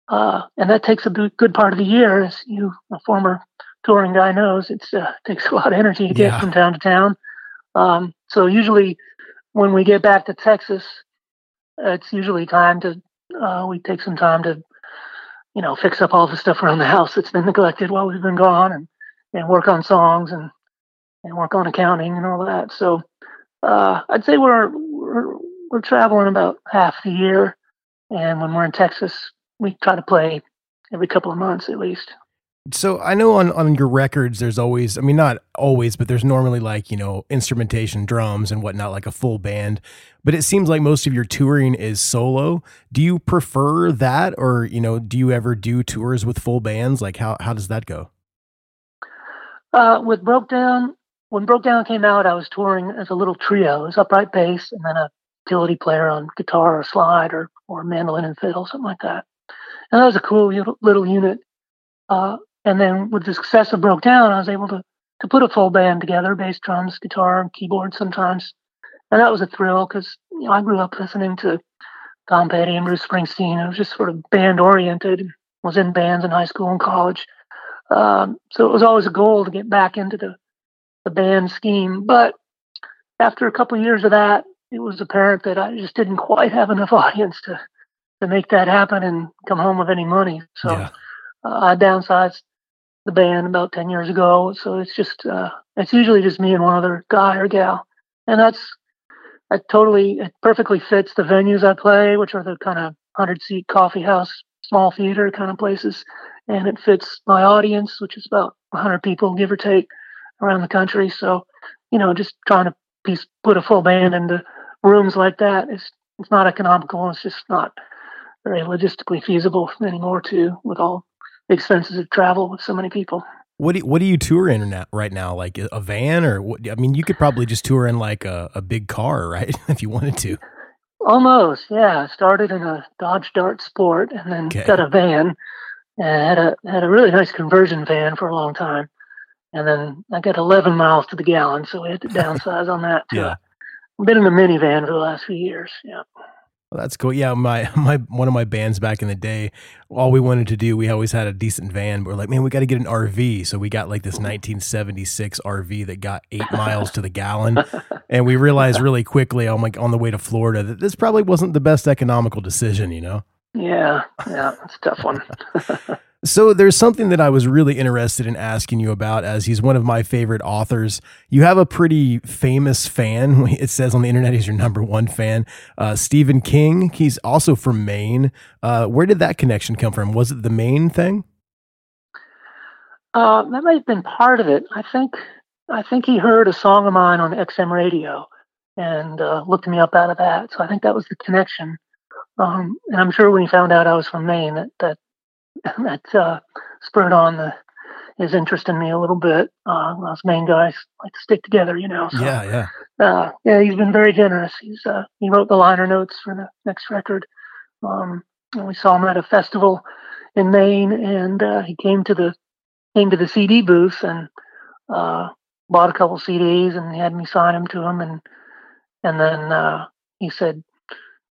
uh, and that takes a good part of the year. As you, a former touring guy, knows, it uh, [laughs] takes a lot of energy to get Yeah. from town to town. Um, so usually, when we get back to Texas, it's usually time to uh, we take some time to, you know, fix up all the stuff around the house that's been neglected while we've been gone, and and work on songs and and work on accounting and all that. So uh, I'd say we're, we're we're traveling about half the year, and when we're in Texas, we try to play every couple of months at least. So I know on, on your records, there's always, I mean, not always, but there's normally like, you know, instrumentation, drums and whatnot, like a full band. But it seems like most of your touring is solo. Do you prefer that? Or, you know, do you ever do tours with full bands? Like how, how does that go? Uh, with Broke Down, when Broke Down came out, I was touring as a little trio. Was upright bass and then a utility player on guitar or slide or, or mandolin and fiddle, something like that. And that was a cool little, little unit. Uh, and then with the success of Broke Down, I was able to to put a full band together: bass, drums, guitar, keyboard, sometimes, and that was a thrill because you know I grew up listening to Tom Petty and Bruce Springsteen. I was just sort of band oriented. Was in bands in high school and college, um, so it was always a goal to get back into the the band scheme. But after a couple of years of that, it was apparent that I just didn't quite have enough [laughs] audience to to make that happen and come home with any money. So Yeah. uh, I downsized the band about ten years ago. So it's just uh, it's usually just me and one other guy or gal, and that's it totally it perfectly fits the venues I play, which are the kind of hundred seat coffee house, small theater kind of places, and it fits my audience, which is about hundred people, give or take, around the country. So you know, just trying to piece, put a full band into rooms like that is it's not economical. It's just not very logistically feasible anymore too, with all the expenses of travel with so many people. What do you, what do you tour in right now? Like a van or what? I mean, you could probably just tour in like a, a big car, right? [laughs] if you wanted to. Almost, yeah. I started in a Dodge Dart Sport and then Okay. got a van and had a had a really nice conversion van for a long time. And then I got 11 miles to the gallon, so we had to downsize on that. Too. Yeah. I've been in a minivan for the last few years. Yeah. Well, that's cool. Yeah, my [laughs] my one of my bands back in the day, all we wanted to do, we always had a decent van. But we're like, man, we got to get an RV. So we got like this 1976 RV that got eight miles to the gallon, [laughs] and we realized really quickly, on like on the way to Florida, that this probably wasn't the best economical decision. You know. Yeah. Yeah. It's a tough one. [laughs] So there's something that I was really interested in asking you about as he's one of my favorite authors. You have a pretty famous fan. [laughs] It says on the internet he's your number one fan. Uh, Stephen King. He's also from Maine. Uh, where did that connection come from? Was it the Maine thing? Uh, that might have been part of it. I think I think he heard a song of mine on XM radio and uh, looked me up out of that. So I think that was the connection. Um, and I'm sure when he found out I was from Maine, that that that uh, spurred on the his interest in me a little bit. Uh, us Maine guys like to stick together, you know. So, Yeah, yeah. uh, yeah, he's been very generous. He's uh, he wrote the liner notes for the next record. Um, and we saw him at a festival in Maine, and uh, he came to the came to the CD booth and uh, bought a couple CDs, and he had me sign them to him, and and then uh, he said,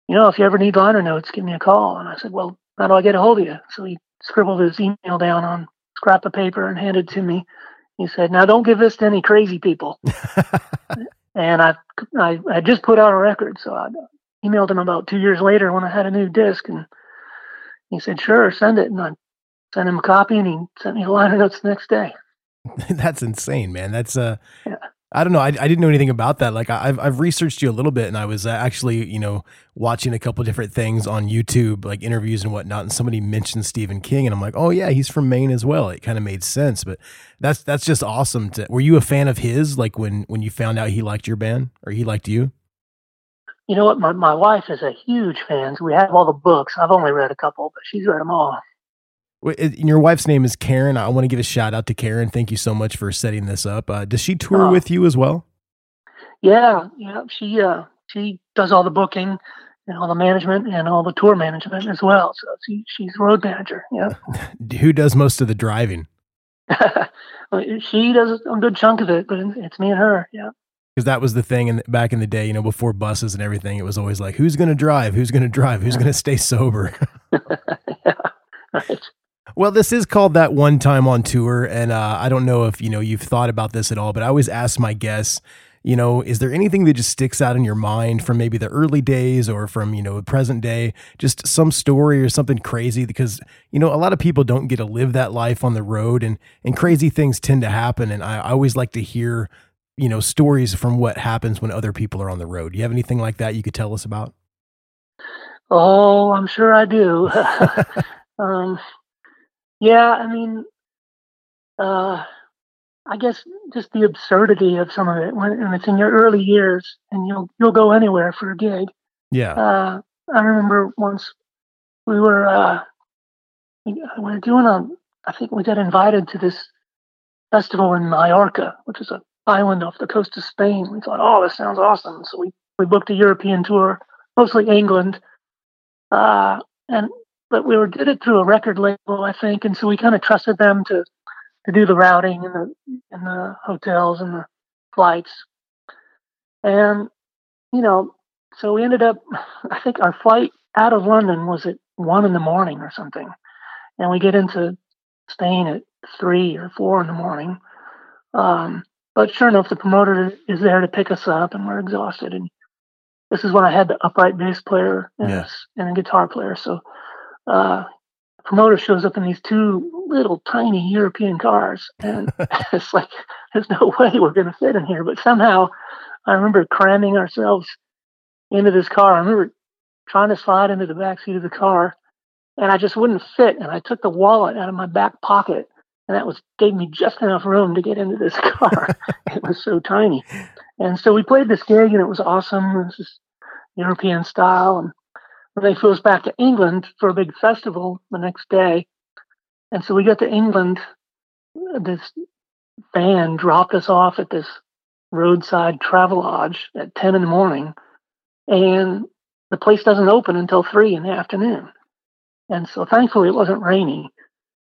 you know, if you ever need liner notes, give me a call. And I said, well, how do I get a hold of you? So he scribbled his email down on a scrap of paper and handed it to me. He said, now don't give this to any crazy people [laughs] and I, I I just put out a record, so I emailed him about two years later when I had a new disc, and he said, "Sure, send it." And I sent him a copy, and he sent me the liner notes the next day. [laughs] That's insane, man. That's uh Yeah. I don't know. I, I didn't know anything about that. Like I- I've I've researched you a little bit, and I was uh, actually you know watching a couple different things on YouTube, like interviews and whatnot. And somebody mentioned Stephen King, and I'm like, oh yeah, he's from Maine as well. It kind of made sense, but that's that's just awesome. To, were you a fan of his? Like when when you found out he liked your band or he liked you? You know what? My my wife is a huge fan. So we have all the books. I've only read a couple, but she's read them all. Your wife's name is Karen. I want to give a shout out to Karen. Thank you so much for setting this up. Uh, does she tour Oh. with you as well? Yeah, yeah. She uh she does all the booking and all the management and all the tour management as well. So she she's road manager. Yeah. [laughs] Who does most of the driving? [laughs] she does a good chunk of it, but it's me and her. Yeah. because that was the thing in back in the day, you know, before buses and everything. It was always like, who's going to drive? Who's going to drive? Who's going to stay sober? [laughs] yeah. Right. Well, this is called that one time on tour, and uh, I don't know if you know you've thought about this at all, but I always ask my guests, you know, is there anything that just sticks out in your mind from maybe the early days or from you know the present day, just some story or something crazy? Because you know, a lot of people don't get to live that life on the road, and and crazy things tend to happen, and I, I always like to hear. You know, stories from what happens when other people are on the road. Do you have anything like that you could tell us about? Oh, I'm sure I do. [laughs] [laughs] um, yeah, I mean, uh, I guess just the absurdity of some of it when, when it's in your early years and you'll you'll go anywhere for a gig. Yeah. Uh, I remember once we were uh, we we were doing a I think we got invited to this festival in Mallorca, which is an island off the coast of Spain. We thought, oh, this sounds awesome. So we, we booked a European tour, mostly England. Uh, and but we were did it through a record label, I think, and so we kind of trusted them to to do the routing and the and the hotels and the flights. And you know, so we ended up. [sighs] I think our flight out of London was at one in the morning or something, and we get into staying at three or four in the morning. Um, but sure enough, the promoter is there to pick us up, and we're exhausted. And this is when I had the upright bass player and, Yeah. and a guitar player. So, uh, promoter shows up in these two little tiny European cars, and [laughs] it's like there's no way we're going to fit in here. But somehow, I remember cramming ourselves into this car. I remember trying to slide into the back seat of the car, and I just wouldn't fit. And I took the wallet out of my back pocket, and that was gave me just enough room to get into this [laughs] car. it was so tiny. And so we played this gig, and it was awesome. It was this European style, and they flew us back to England for a big festival the next day. And so we got to England. This van dropped us off at this roadside travel lodge at 10 in the morning. And the place doesn't open until 3 in the afternoon. And so thankfully it wasn't raining,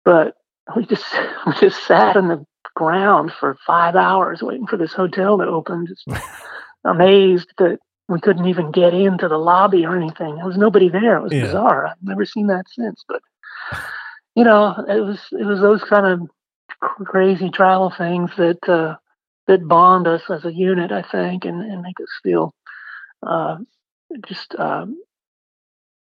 but we just [laughs] we just sat in the ground for five hours waiting for this hotel to open, just [laughs] amazed that we couldn't even get into the lobby or anything. There was nobody there. It was Yeah. bizarre. I've never seen that since. But you know, it was it was those kind of crazy travel things that uh, that bond us as a unit, I think, and, and make us feel uh, just um,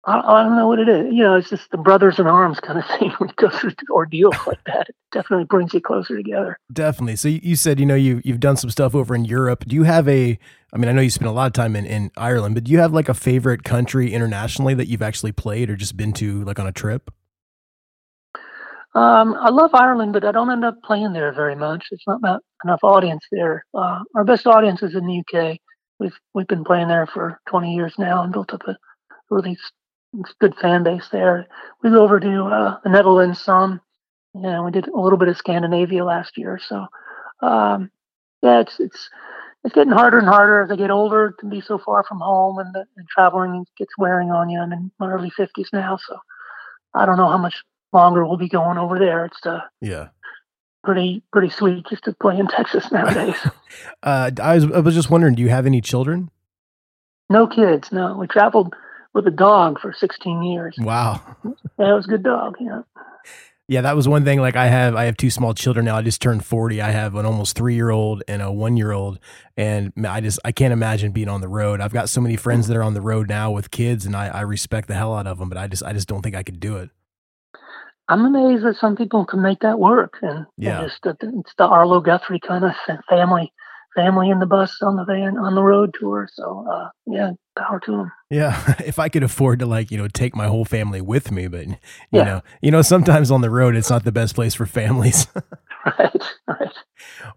I, I don't know what it is. You know, it's just the brothers in arms kind of [laughs] thing. When you go through ordeals [laughs] like that, it definitely brings you closer together. Definitely. So you, said, you know, you, you've done some stuff over in Europe. Do you have a, I mean, I know you spent a lot of time in, in Ireland, but do you have like a favorite country internationally that you've actually played or just been to like on a trip? Um, I love Ireland, but I don't end up playing there very much. It's not enough audience there. Uh, our best audience is in the UK. We've we've been playing there for 20 years now and built up a really good fan base there. We go over to uh, the Netherlands some. Yeah, we did a little bit of Scandinavia last year. So, um, yeah, it's it's it's getting harder and harder as I get older to be so far from home, and, the, and traveling gets wearing on you. I'm in my early 50s now, so I don't know how much longer we'll be going over there. It's uh, Yeah. pretty pretty sweet just to play in Texas [laughs] nowadays. Uh, I was, I was just wondering, do you have any children? no kids, no. We traveled with a dog for 16 years. Wow. That was a good dog. Yeah. Yeah, that was one thing. Like I have, I have two small children now. I just turned forty. I have an almost three year old and a one year old, and I just I can't imagine being on the road. I've got so many friends that are on the road now with kids, and I, I respect the hell out of them, but I just I just don't think I could do it. I'm amazed that some people can make that work. And, and Yeah. just it's the Arlo Guthrie kind of family family in the bus on the van on the road tour. So uh, yeah, power to them. Yeah, [laughs] if I could afford to like you know take my whole family with me, but you Yeah. know you know sometimes on the road it's not the best place for families. [laughs] [laughs] Right, right.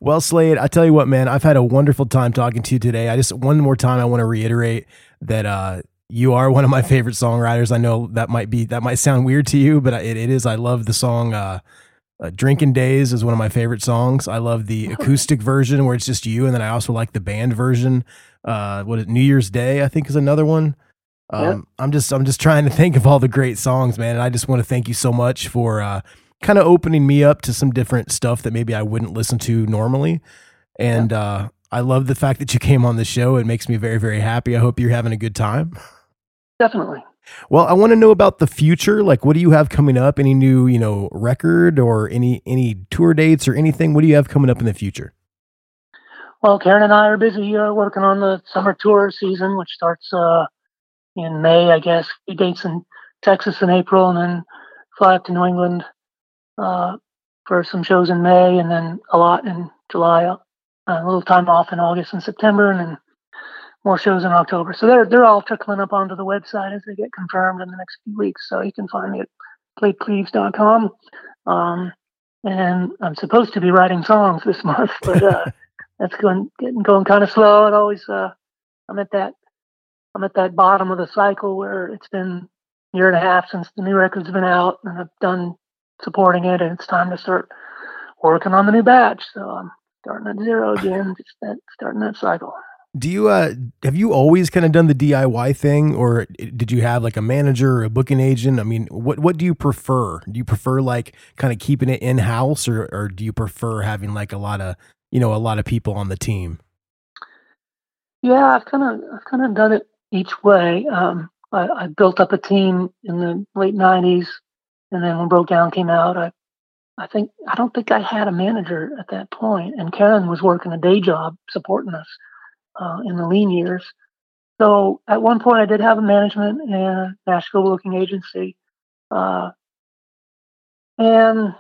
Well, Slaid, I tell you what, man, I've had a wonderful time talking to you today. I just one more time I want to reiterate that uh, you are one of my favorite songwriters. I know that might be that might sound weird to you, but it, it is. I love the song uh, uh, "Drinking Days" is one of my favorite songs. I love the acoustic version where it's just you, and then I also like the band version. Uh, what is New Year's Day? I think is another one. Um, Yep. I'm just I'm just trying to think of all the great songs, man. And I just want to thank you so much for uh, kind of opening me up to some different stuff that maybe I wouldn't listen to normally. And uh, I love the fact that you came on the show. It makes me very very happy. I hope you're having a good time. Definitely. Well, I want to know about the future. Like, what do you have coming up? Any new, you know, record or any any tour dates or anything? What do you have coming up in the future? Well, Karen and I are busy uh, working on the summer tour season, which starts uh, in May, I guess. We dates in Texas in April, and then fly up to New England uh, for some shows in May, and then a lot in July. uh, A little time off in August and September, and then more shows in October. So they're they're all trickling up onto the website as they get confirmed in the next few weeks. So you can find me at slaidcleaves.com. Um, and I'm supposed to be writing songs this [laughs] month, but uh, [laughs] that's going getting going kind of slow. It always uh, I'm at that I'm at that bottom of the cycle where it's been a year and a half since the new record's been out, and I've done supporting it, and it's time to start working on the new batch. So I'm starting at zero again, just that starting that cycle. Do you uh have you always kind of done the DIY thing or did you have like a manager or a booking agent? I mean, what what do you prefer? Do you prefer like kind of keeping it in house or or do you prefer having like a lot of, you know, a lot of people on the team? Yeah, I've kind of I've kind of done it each way. Um, I, I built up a team in the late '90s, and then when Broke Down came out, I I think I don't think I had a manager at that point, and Karen was working a day job supporting us uh, in the lean years. So at one point, I did have a management and a Nashville booking agency, uh, and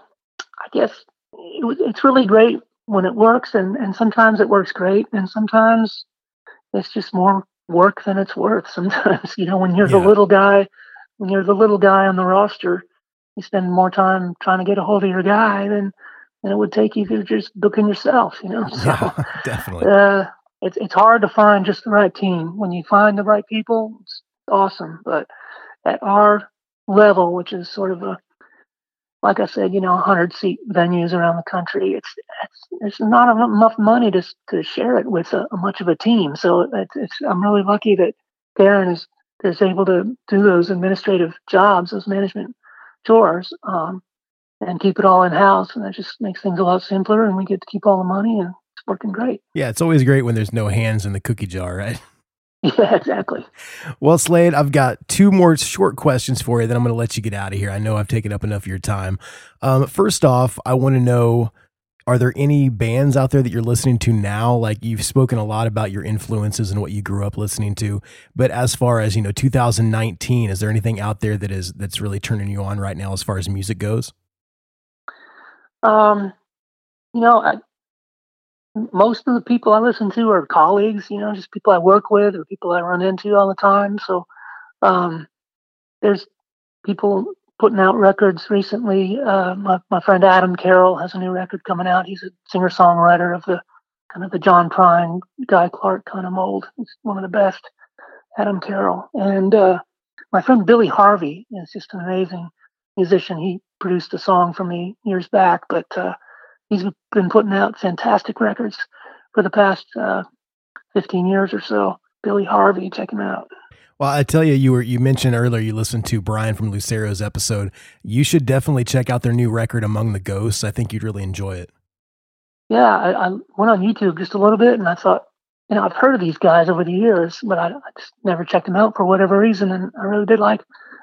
I guess it it's really great when it works, and and sometimes it works great, and sometimes it's just more work than it's worth. [laughs] Sometimes, you know, when you're Yeah. the little guy, when you're the little guy on the roster, you spend more time trying to get a hold of your guy than than it would take you to just booking yourself. You know, [laughs] so Yeah, [laughs] definitely. uh, it's it's hard to find just the right team. When you find the right people, it's awesome. But at our level, which is sort of a like I said, you know, 100 seat venues around the country. It's it's it's not enough money to to share it with a, much of a team. So it's, it's I'm really lucky that Darren is is able to do those administrative jobs, those management chores, um, and keep it all in house. And that just makes things a lot simpler. And we get to keep all the money, and it's working great. Yeah, it's always great when there's no hands in the cookie jar, right? [laughs] Yeah, exactly. Well, Slaid, I've got two more short questions for you. Then I'm going to let you get out of here. I know I've taken up enough of your time. Um, first off, I want to know: Are there any bands out there that you're listening to now? Like you've spoken a lot about your influences and what you grew up listening to, but as far as you know, 2019, is there anything out there that is that's really turning you on right now as far as music goes? Um, you know, I, most of the people I listen to are colleagues. You know, just people I work with or people I run into all the time. So, um, there's people putting out records recently. Uh, my my friend Adam Carroll has a new record coming out. He's a singer songwriter of the kind of the John Prine, Guy Clark kind of mold. He's one of the best. Adam Carroll and uh, my friend Billy Harvey is just an amazing musician. He produced a song for me years back, but uh, he's been putting out fantastic records for the past uh, 15 years or so. Billy Harvey, check him out. Well, I tell you, you were you mentioned earlier you listened to Brian from Lucero's episode. You should definitely check out their new record, Among the Ghosts. I think you'd really enjoy it. Yeah, I, I went on YouTube just a little bit and I thought, you know, I've heard of these guys over the years, but I, I just never checked them out for whatever reason. And I really did like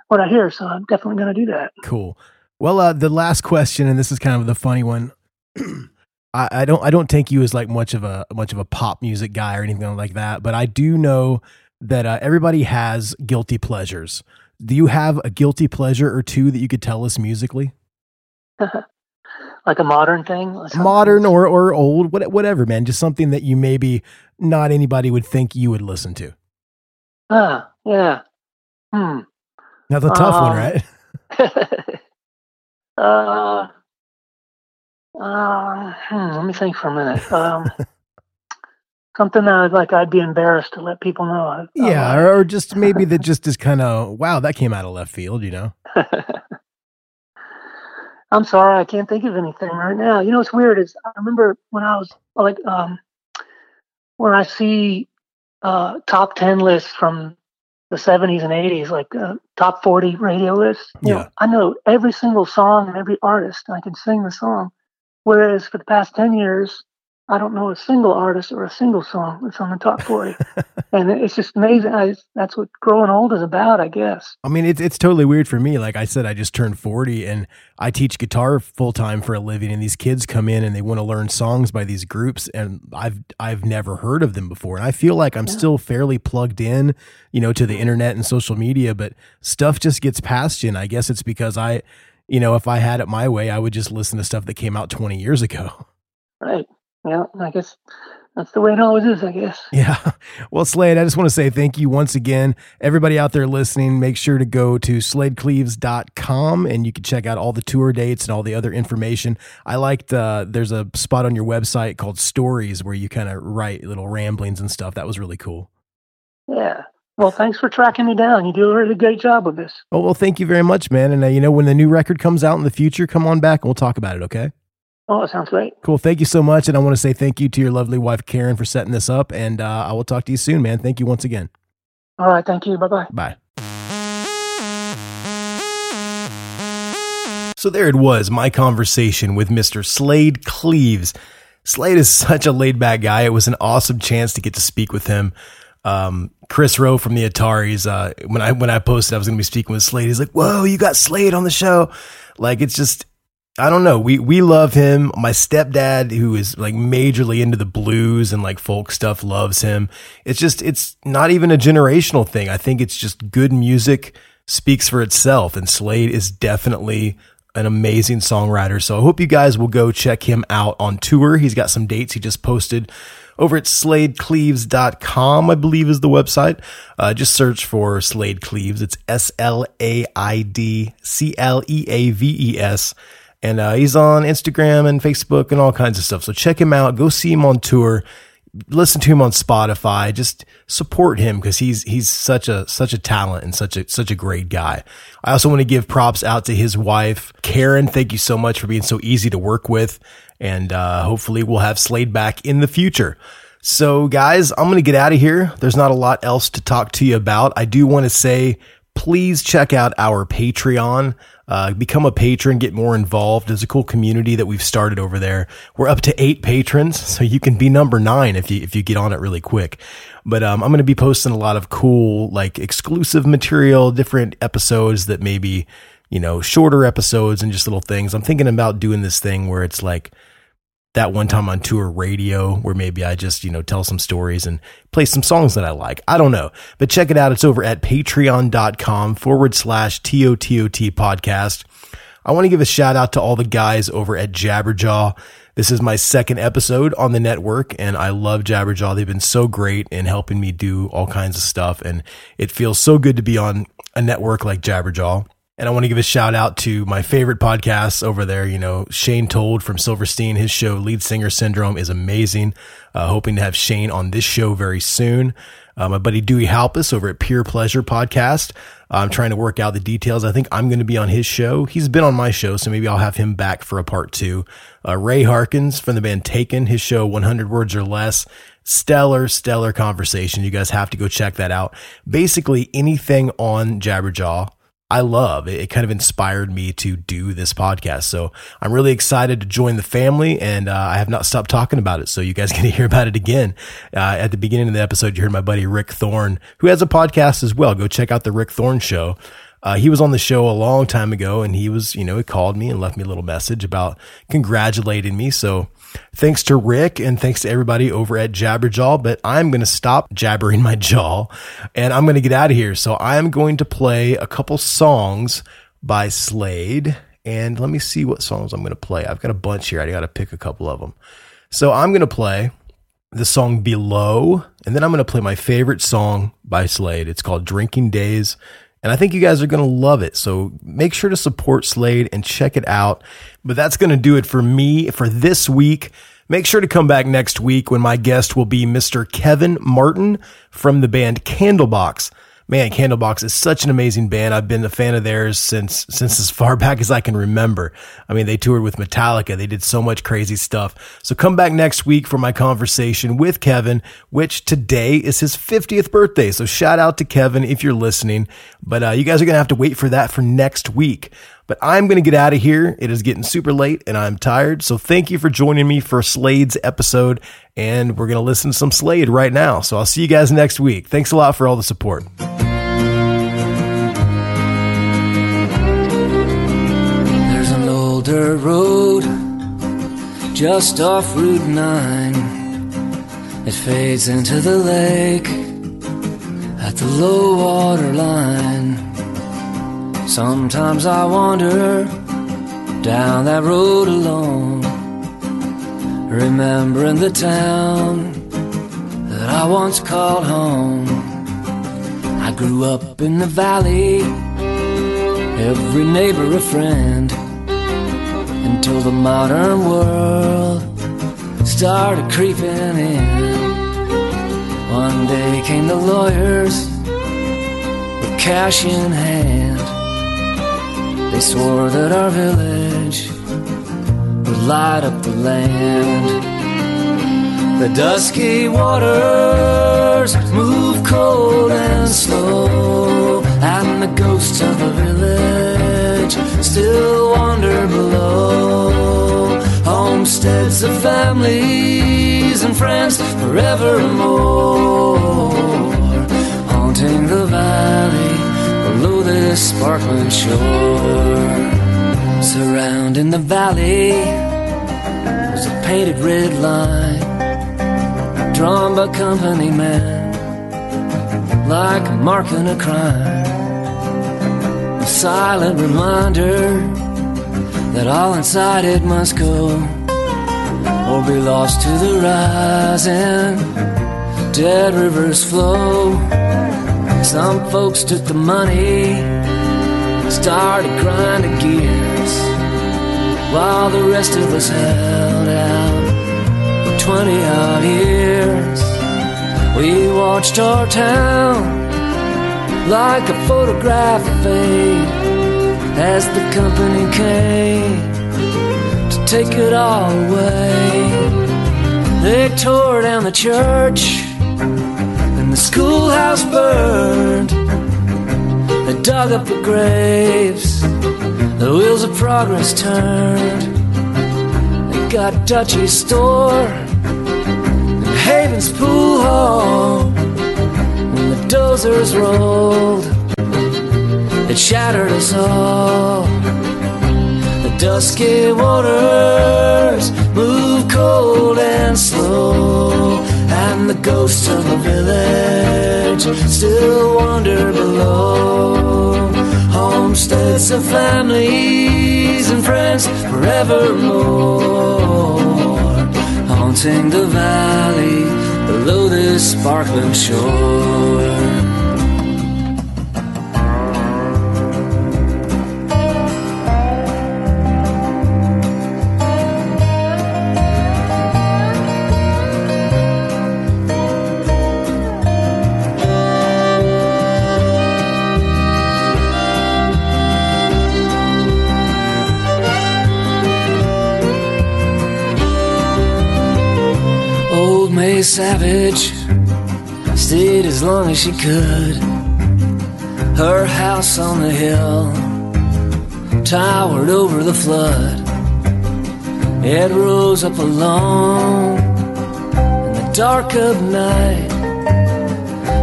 what I hear. So I'm definitely going to do that. Cool. Well, uh, the last question, and this is kind of the funny one. [clears throat] I, I don't I don't take you as like much of a much of a pop music guy or anything like that, but I do know that uh, everybody has guilty pleasures. Do you have a guilty pleasure or two that you could tell us musically? [laughs] like a modern thing. Modern or or old, what, whatever, man. Just something that you maybe not anybody would think you would listen to. Ah, yeah. Hmm. That's a tough one, Um, right? [laughs] [laughs] uh, uh, hmm, let me think for a minute. Um, [laughs] something that I'd, like I'd be embarrassed to let people know. Yeah, or, or just maybe that [laughs] just is kind of wow, that came out of left field, you know. [laughs] I'm sorry, I can't think of anything right now. You know what's weird is I remember when I was like um when I see uh top ten lists from the seventies and eighties, like uh, top forty radio lists, you Yeah. know, I know every single song and every artist I can sing the song. Whereas for the past ten years I don't know a single artist or a single song that's on the top forty. [laughs] and it's just amazing. I, that's what growing old is about, I guess. I mean, it's it's totally weird for me. Like I said, I just turned forty, and I teach guitar full time for a living. And these kids come in and they want to learn songs by these groups, and I've I've never heard of them before. And I feel like I'm still fairly plugged in, you know, to the internet and social media, but stuff just gets past you. And I guess it's because I, you know, if I had it my way, I would just listen to stuff that came out 20 years ago. Right. Yeah, I guess that's the way it always is, I guess. [laughs] Yeah. Well, Slaid, I just want to say thank you once again. Everybody out there listening, make sure to go to slaidcleaves.com and you can check out all the tour dates and all the other information. I liked, uh, there's a spot on your website called Stories where you kind of write little ramblings and stuff. That was really cool. Yeah. Well, thanks for tracking me down. You do a really great job with this. Oh, well, thank you very much, man. And, uh, you know, when the new record comes out in the future, come on back and we'll talk about it, okay? Oh, that sounds great. Cool. Thank you so much. And I want to say thank you to your lovely wife, Karen, for setting this up. And uh, I will talk to you soon, man. Thank you once again. All right. Thank you. Bye bye. Bye. So there it was, my conversation with Mr. Slaid Cleaves. Slaid is such a laid back guy. It was an awesome chance to get to speak with him. Um, Chris Roe from the Ataris, uh, when I, when I posted I was going to be speaking with Slaid, he's like, whoa, you got Slaid on the show. Like, it's just, I don't know. We, we love him. My stepdad, who is like majorly into the blues and like folk stuff, loves him. It's just, it's not even a generational thing. I think it's just good music speaks for itself. And Slaid is definitely an amazing songwriter. So I hope you guys will go check him out on tour. He's got some dates he just posted over at slaidcleaves.com, I believe is the website. Uh, just search for Slaid Cleaves. It's S L A I D C L E A V E S. And uh, he's on Instagram and Facebook and all kinds of stuff. So check him out. Go see him on tour listen to him on Spotify. Just support him because he's he's such a such a talent and such a such a great guy. I also want to give props out to his wife, Karen. Thank you so much for being so easy to work with, and uh, hopefully we'll have Slaid back in the future. So, guys, I'm to get out of here. There's not a lot else to talk to you about. I do want to say, please check out our Patreon. Uh, become a patron, get more involved. There's a cool community that we've started over there. We're up to eight patrons, [laughs] so you can be number nine if you if you get on it really quick. But um, I'm going to be posting a lot of cool, like exclusive material, different episodes that maybe you know shorter episodes and just little things. I'm thinking about doing this thing where it's like that one time on tour radio where maybe I just, you know, tell some stories and play some songs that I like. I don't know, but check it out. It's over at patreon.com forward slash TOTOT podcast. I want to give a shout out to all the guys over at Jabberjaw. This is my second episode on the network and I love Jabberjaw. They've been so great in helping me do all kinds of stuff and it feels so good to be on a network like Jabberjaw. And I want to give a shout out to my favorite podcasts over there. You know, Shane Told from Silverstein, his show Lead Singer Syndrome is amazing. Uh, hoping to have Shane on this show very soon. Uh, my buddy Dewey Halpus over at Pure Pleasure Podcast. I'm trying to work out the details. I think I'm going to be on his show. He's been on my show, so maybe I'll have him back for a part two. Uh, Ray Harkins from the band Taken, his show 100 Words or Less. Stellar, stellar conversation. You guys have to go check that out. Basically, anything on Jabberjaw I love. It, kind of inspired me to do this podcast. So I'm really excited to join the family and uh, I have not stopped talking about it. So you guys [laughs] get to hear about it again. Uh, at the beginning of the episode, you heard my buddy Rick Thorne, who has a podcast as well. Go check out the Rick Thorne show. Uh, he was on the show a long time ago and he was, you know, he called me and left me a little message about congratulating me. So thanks to Rick and thanks to everybody over at Jabberjaw, but I'm going to stop jabbering my jaw and I'm going to get out of here. So I'm going to play a couple songs by Slaid and let me see what songs I'm going to play. I've got a bunch here. I got to pick a couple of them. So I'm going to play the song Below and then I'm going to play my favorite song by Slaid. It's called Drinking Days. And I think you guys are going to love it. So make sure to support Slaid and check it out. But that's going to do it for me for this week. Make sure to come back next week when my guest will be Mr. Kevin Martin from the band Candlebox man, Candlebox is such an amazing band. I've been a fan of theirs since since as far [laughs] back as I can remember. I mean, they toured with Metallica. They did so much crazy stuff. So come back next week for my conversation with Kevin, which today is his 50th birthday. So shout out to Kevin if you're listening. But uh, you guys are gonna have to wait for that for next week. But I'm going to get out of here. It is getting super late and I'm tired. So thank you for joining me for Slaid's episode. And we're going to listen to some Slaid right now. So I'll see you guys next week. Thanks a lot for all the support. There's an older road just off Route 9. It fades into the lake at the low water line. Sometimes I wander down that road alone, remembering the town that I once called home. I grew up in the valley, every neighbor a friend, until the modern world started creeping in. One day came the lawyers with cash in hand. They swore that our village would light up the land. The dusky waters move cold and slow, and the ghosts of the village still wander below. Homesteads of families and friends forevermore, haunting the valley below this sparkling shore. Surrounding the valley was a painted red line drawn by company men like marking a crime. A silent reminder that all inside it must go or be lost to the rising dead rivers flow. Some folks took the money, started grinding gears, while the rest of us held out for 20 odd years. We watched our town like a photograph fade as the company came to take it all away. They tore down the church schoolhouse burned. They dug up the graves, the wheels of progress turned. They got Dutchie's store and Haven's pool hall. When the dozers rolled, it shattered us all. The dusky waters move cold and slow, and the ghosts of the village still wander below. Homesteads of families and friends forevermore, haunting the valley below this sparkling shore. May Savage stayed as long as she could. Her house on the hill towered over the flood. It rose up alone in the dark of night,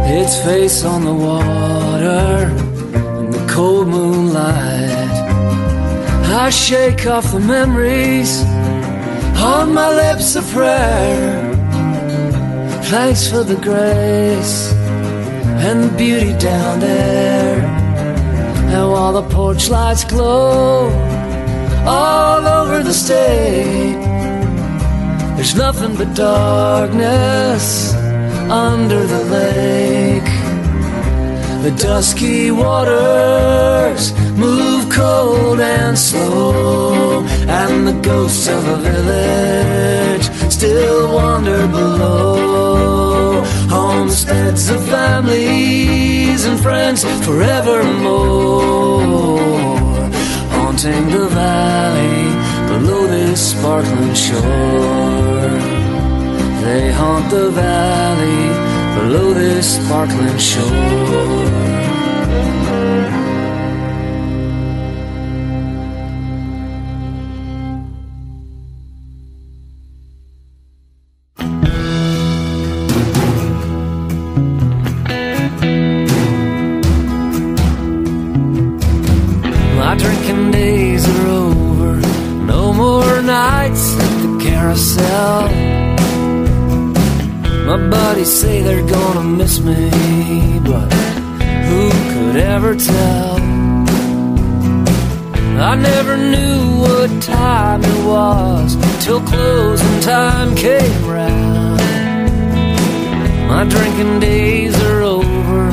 its face on the water in the cold moonlight. I shake off the memories on my lips of prayer. Thanks for the grace and the beauty down there. And while the porch lights glow all over the state, there's nothing but darkness under the lake. The dusky waters move cold and slow, and the ghosts of a village still wander below. Homesteads of families and friends forevermore, haunting the valley below this sparkling shore. They haunt the valley below this sparkling shore. Say they're gonna miss me, but who could ever tell? I never knew what time it was till closing time came round. My drinking days are over,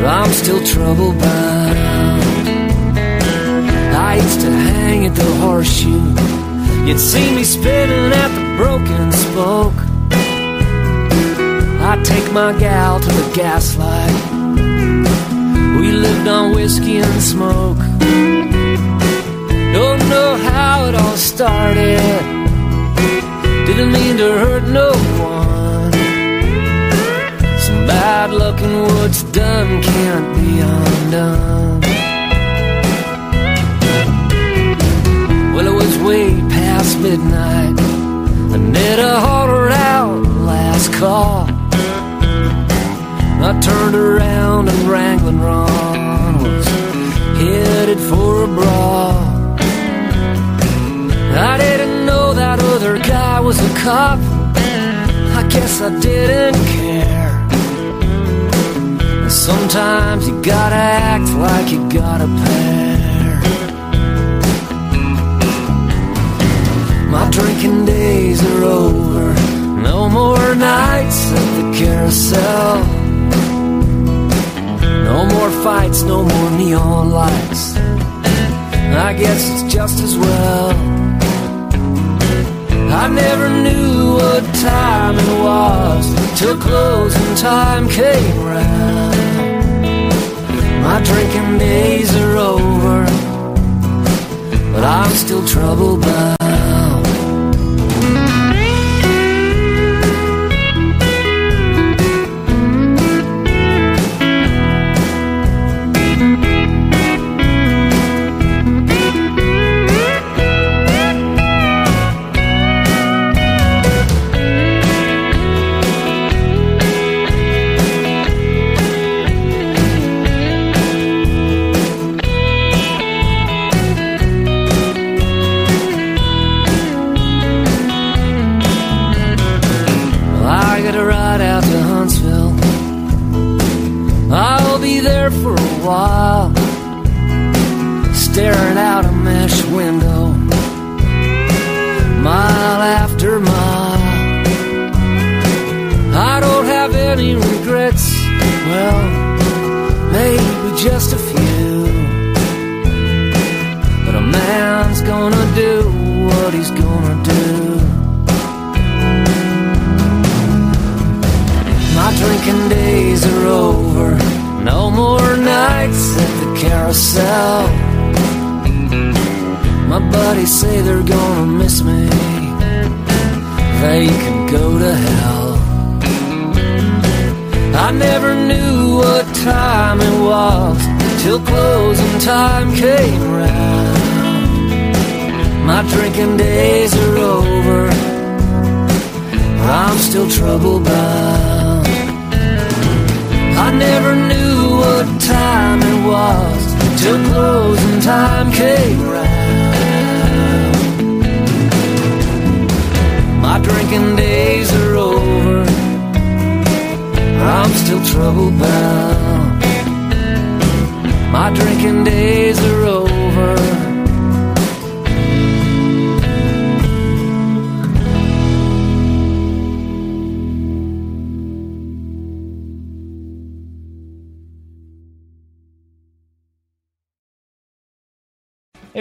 but I'm still trouble bound. I used to hang at the horseshoe. You'd see me spinning at the broken spoke. My gal to the gaslight. We lived on whiskey and smoke. Don't know how it all started. Didn't mean to hurt no one. Some bad luck and what's done can't be undone. Well, it was way past midnight. I net a hollered out last call. I turned around and Wrangling Ron was headed for a brawl. I didn't know that other guy was a cop. I guess I didn't care. Sometimes you gotta act like you got a pair. My drinking days are over. No more nights at the carousel. No more fights, no more neon lights. I guess it's just as well. I never knew what time it was till closing time came round. My drinking days are over, but I'm still troubled bound. There for a while, staring out a mesh window, mile after mile. I don't have any regrets, well, maybe just a few. But a man's gonna do what he's gonna do. My drinking days are over. No more nights at the carousel. My buddies say they're gonna miss me. They can go to hell. I never knew what time it was till closing time came round. My drinking days are over. I'm still trouble bound. I never knew what time it was till closing time came round. My drinking days are over. I'm still trouble bound. My drinking days are over.